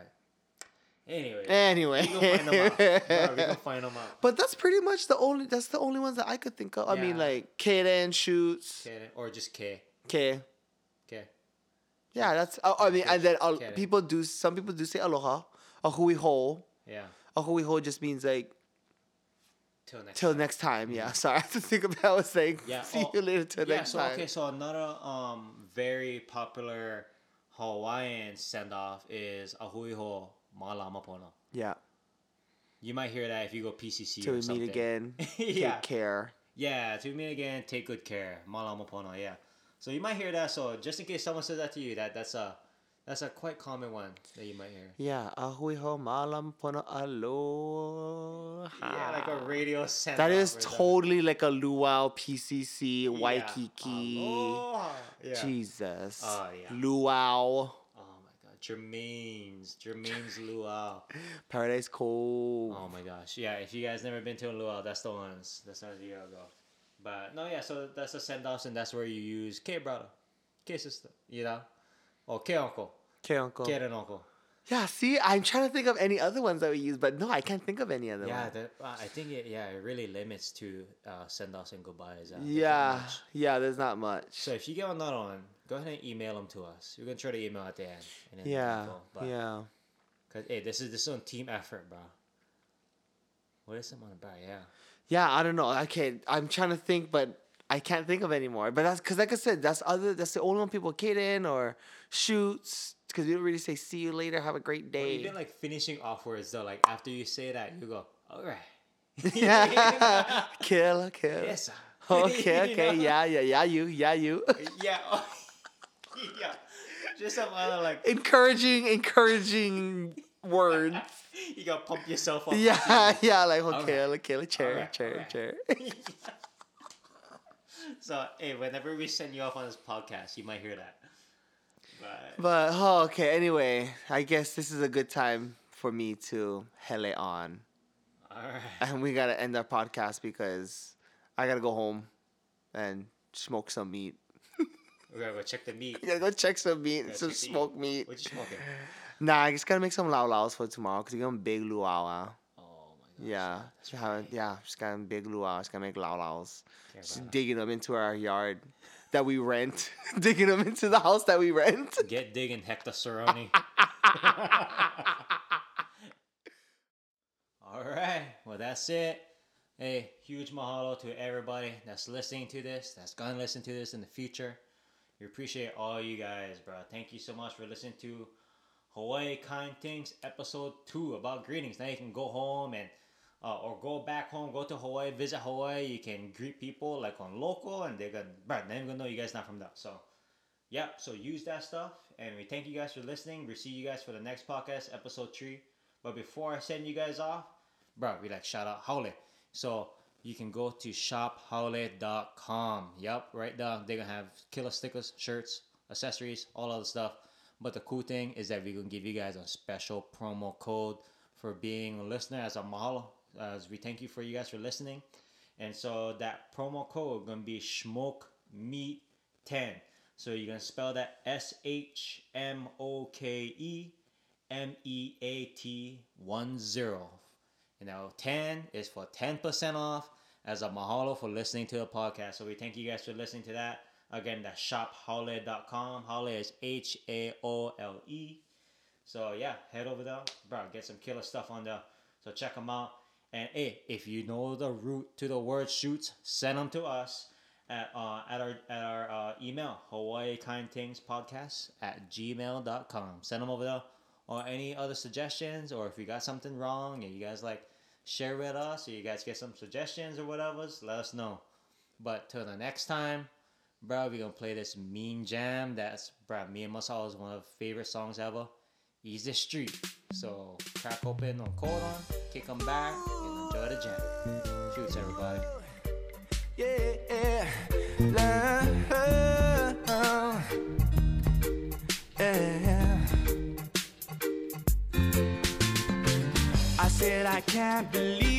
A: Anyway,
B: Anyway.
A: we can find them out. Bro, we can find them out.
B: But that's pretty much the only. That's the only ones that I could think of. I mean,
A: Yeah.
B: like Kaden shoots.
A: Or just K.
B: Okay.
A: Okay.
B: Yeah, that's. Uh, I mean, and then uh, people do. Some people do say aloha, a hui ho.
A: Yeah.
B: A hui ho just means like
A: Till next.
B: till
A: time.
B: next time. Yeah. Sorry, I have to think of that. I was saying.
A: Yeah, [LAUGHS]
B: See
A: oh,
B: you later till
A: yeah.
B: next
A: So
B: time.
A: okay, so another um very popular Hawaiian send off is ahui ho malama pono.
B: Yeah.
A: You might hear that if you go PCC
B: Till
A: or
B: we
A: something.
B: meet again. [LAUGHS]
A: yeah.
B: Take care.
A: Yeah, to meet again, take good care. Malama pono, yeah. So you might hear that. So just in case someone says that to you, that that's a that's a quite common one that you might hear.
B: Yeah. Ahui ho malam pono aloha.
A: Yeah, like a radio send.
B: That is
A: off or something.
B: totally like a luau PCC
A: Yeah.
B: Waikiki.
A: Aloha. Yeah.
B: Jesus.
A: Oh, yeah.
B: Luau.
A: Oh my god, Germaine's Germaine's Luau. [LAUGHS]
B: Paradise Cove.
A: Oh my gosh, yeah. If you guys never been to a luau, that's the ones. That's not a year ago. But no, yeah. So that's the send offs, and that's where you use K brother, K sister, you know, or K uncle,
B: Okay, uncle.
A: K and uncle.
B: Yeah, see, I'm trying to think of any other ones that we use, but no, I can't think of any other
A: Yeah,
B: ones.
A: that, uh, I think it. Yeah, it really limits to uh, send offs and goodbyes. Uh,
B: Yeah, yeah, there's not much.
A: So if you get another one, go ahead and email them to us. We're gonna try to email at the end. And then the
B: yeah,
A: info, but,
B: yeah.
A: Cause hey, this is this is a team effort, bro. What is someone about? Yeah.
B: Yeah, I don't know. I can't. I'm trying to think, but I can't think of anymore. But that's because, like I said, that's other. That's the only one people kid in or shoots. Because we don't really say "see you later," have a great
A: Well,
B: day.
A: even like finishing off words though, like after you say that, you go, all right.
B: yeah, [LAUGHS] kill, kill.
A: yes. sir."
B: Okay, [LAUGHS]
A: You
B: okay,
A: know?
B: yeah, yeah, yeah, you, yeah, you. [LAUGHS]
A: Yeah. oh, yeah. Just some other like
B: encouraging, encouraging words.
A: you gotta pump yourself up.
B: Yeah, yeah, like okay, okay, okay, chair,
A: Alright,
B: chair,
A: alright.
B: chair.
A: So hey, whenever we send you off on this podcast, you might hear that. But
B: But oh, okay. Anyway, I guess this is a good time for me to hele on,
A: all right.
B: and we gotta end our podcast because I gotta go home and smoke some meat.
A: We gotta go check the meat. [LAUGHS]
B: Gotta go check some meat, some smoked meat.
A: What you smoking?
B: Nah, I just gotta make some laulaus for tomorrow because we're gonna big luau. ah.
A: Oh my gosh.
B: Yeah, just have-
A: right.
B: yeah, just gonna big luau. Just gonna make laulaus.
A: Okay,
B: digging them into our yard that we rent. [LAUGHS] digging them into the house that we rent. [LAUGHS]
A: Get digging, Hector Cerrone. [LAUGHS] All right. Well, that's it. Hey, huge mahalo to everybody that's listening to this, that's gonna listen to this in the future. We appreciate all you guys, bro. Thank you so much for listening to Hawaii Kind Things episode two about greetings. Now you can go home and uh, or go back home, go to Hawaii, visit Hawaii. You can greet people like on local, and they're gonna, bro, they're gonna know you guys not from that. So, yeah. So use that stuff, and we thank you guys for listening. We see you guys for the next podcast, episode three. But before I send you guys off, bro, we like shout out Haole. So you can go to shophaole.com. Yep, right there. They're gonna have killer stickers, shirts, accessories, all other stuff. But the cool thing is that we're gonna give you guys a special promo code for being a listener as a mahalo. As we thank you for you guys for listening. And so that promo code gonna be smoke meat 10. So you're gonna spell that S H M O K E M E A T 1 0. You know, 10 is for 10% off as a mahalo for listening to the podcast. So we thank you guys for listening to that. Again, that's shophaole.com. Haole is H A O L E. So yeah, head over there, bro. Get some killer stuff on there. So check them out. And hey, if you know the route to the word shoots, send them to us at uh, at our at our uh, email Hawaii Kind Things Podcast at gmail.com. Send them over there. Or any other suggestions, or if you got something wrong and you guys like share with us, or you guys get some suggestions or whatever, let us know. But till the next time, bro, we gonna play this mean jam. That's bro, me and Masal is one of favorite songs ever. Ease the street. So crack open on Codon, kick them back, and enjoy the jam. Cheers, everybody.
B: Yeah, yeah. Love. Yeah. I
C: said I can't believe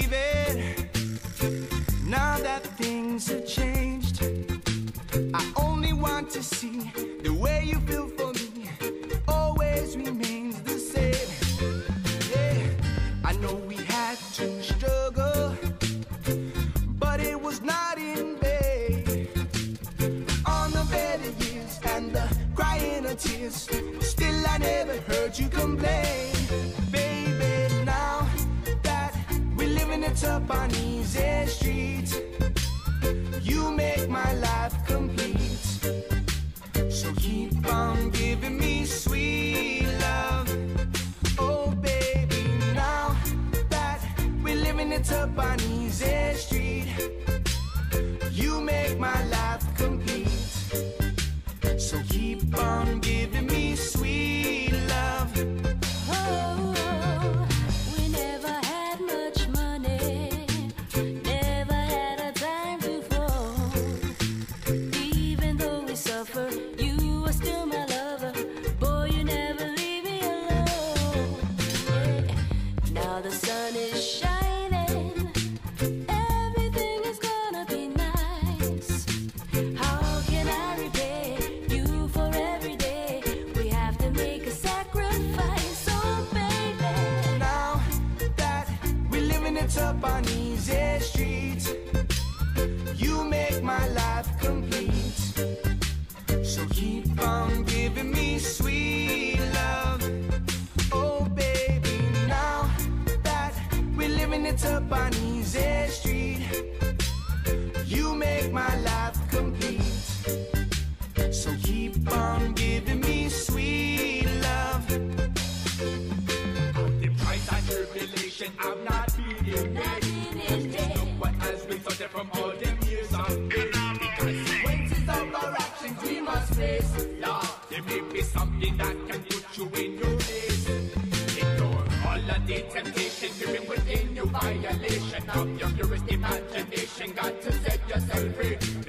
D: There may be something that can put you in your place. Ignore all of the temptation driven within you. Violation of your purest imagination. Got to set yourself free.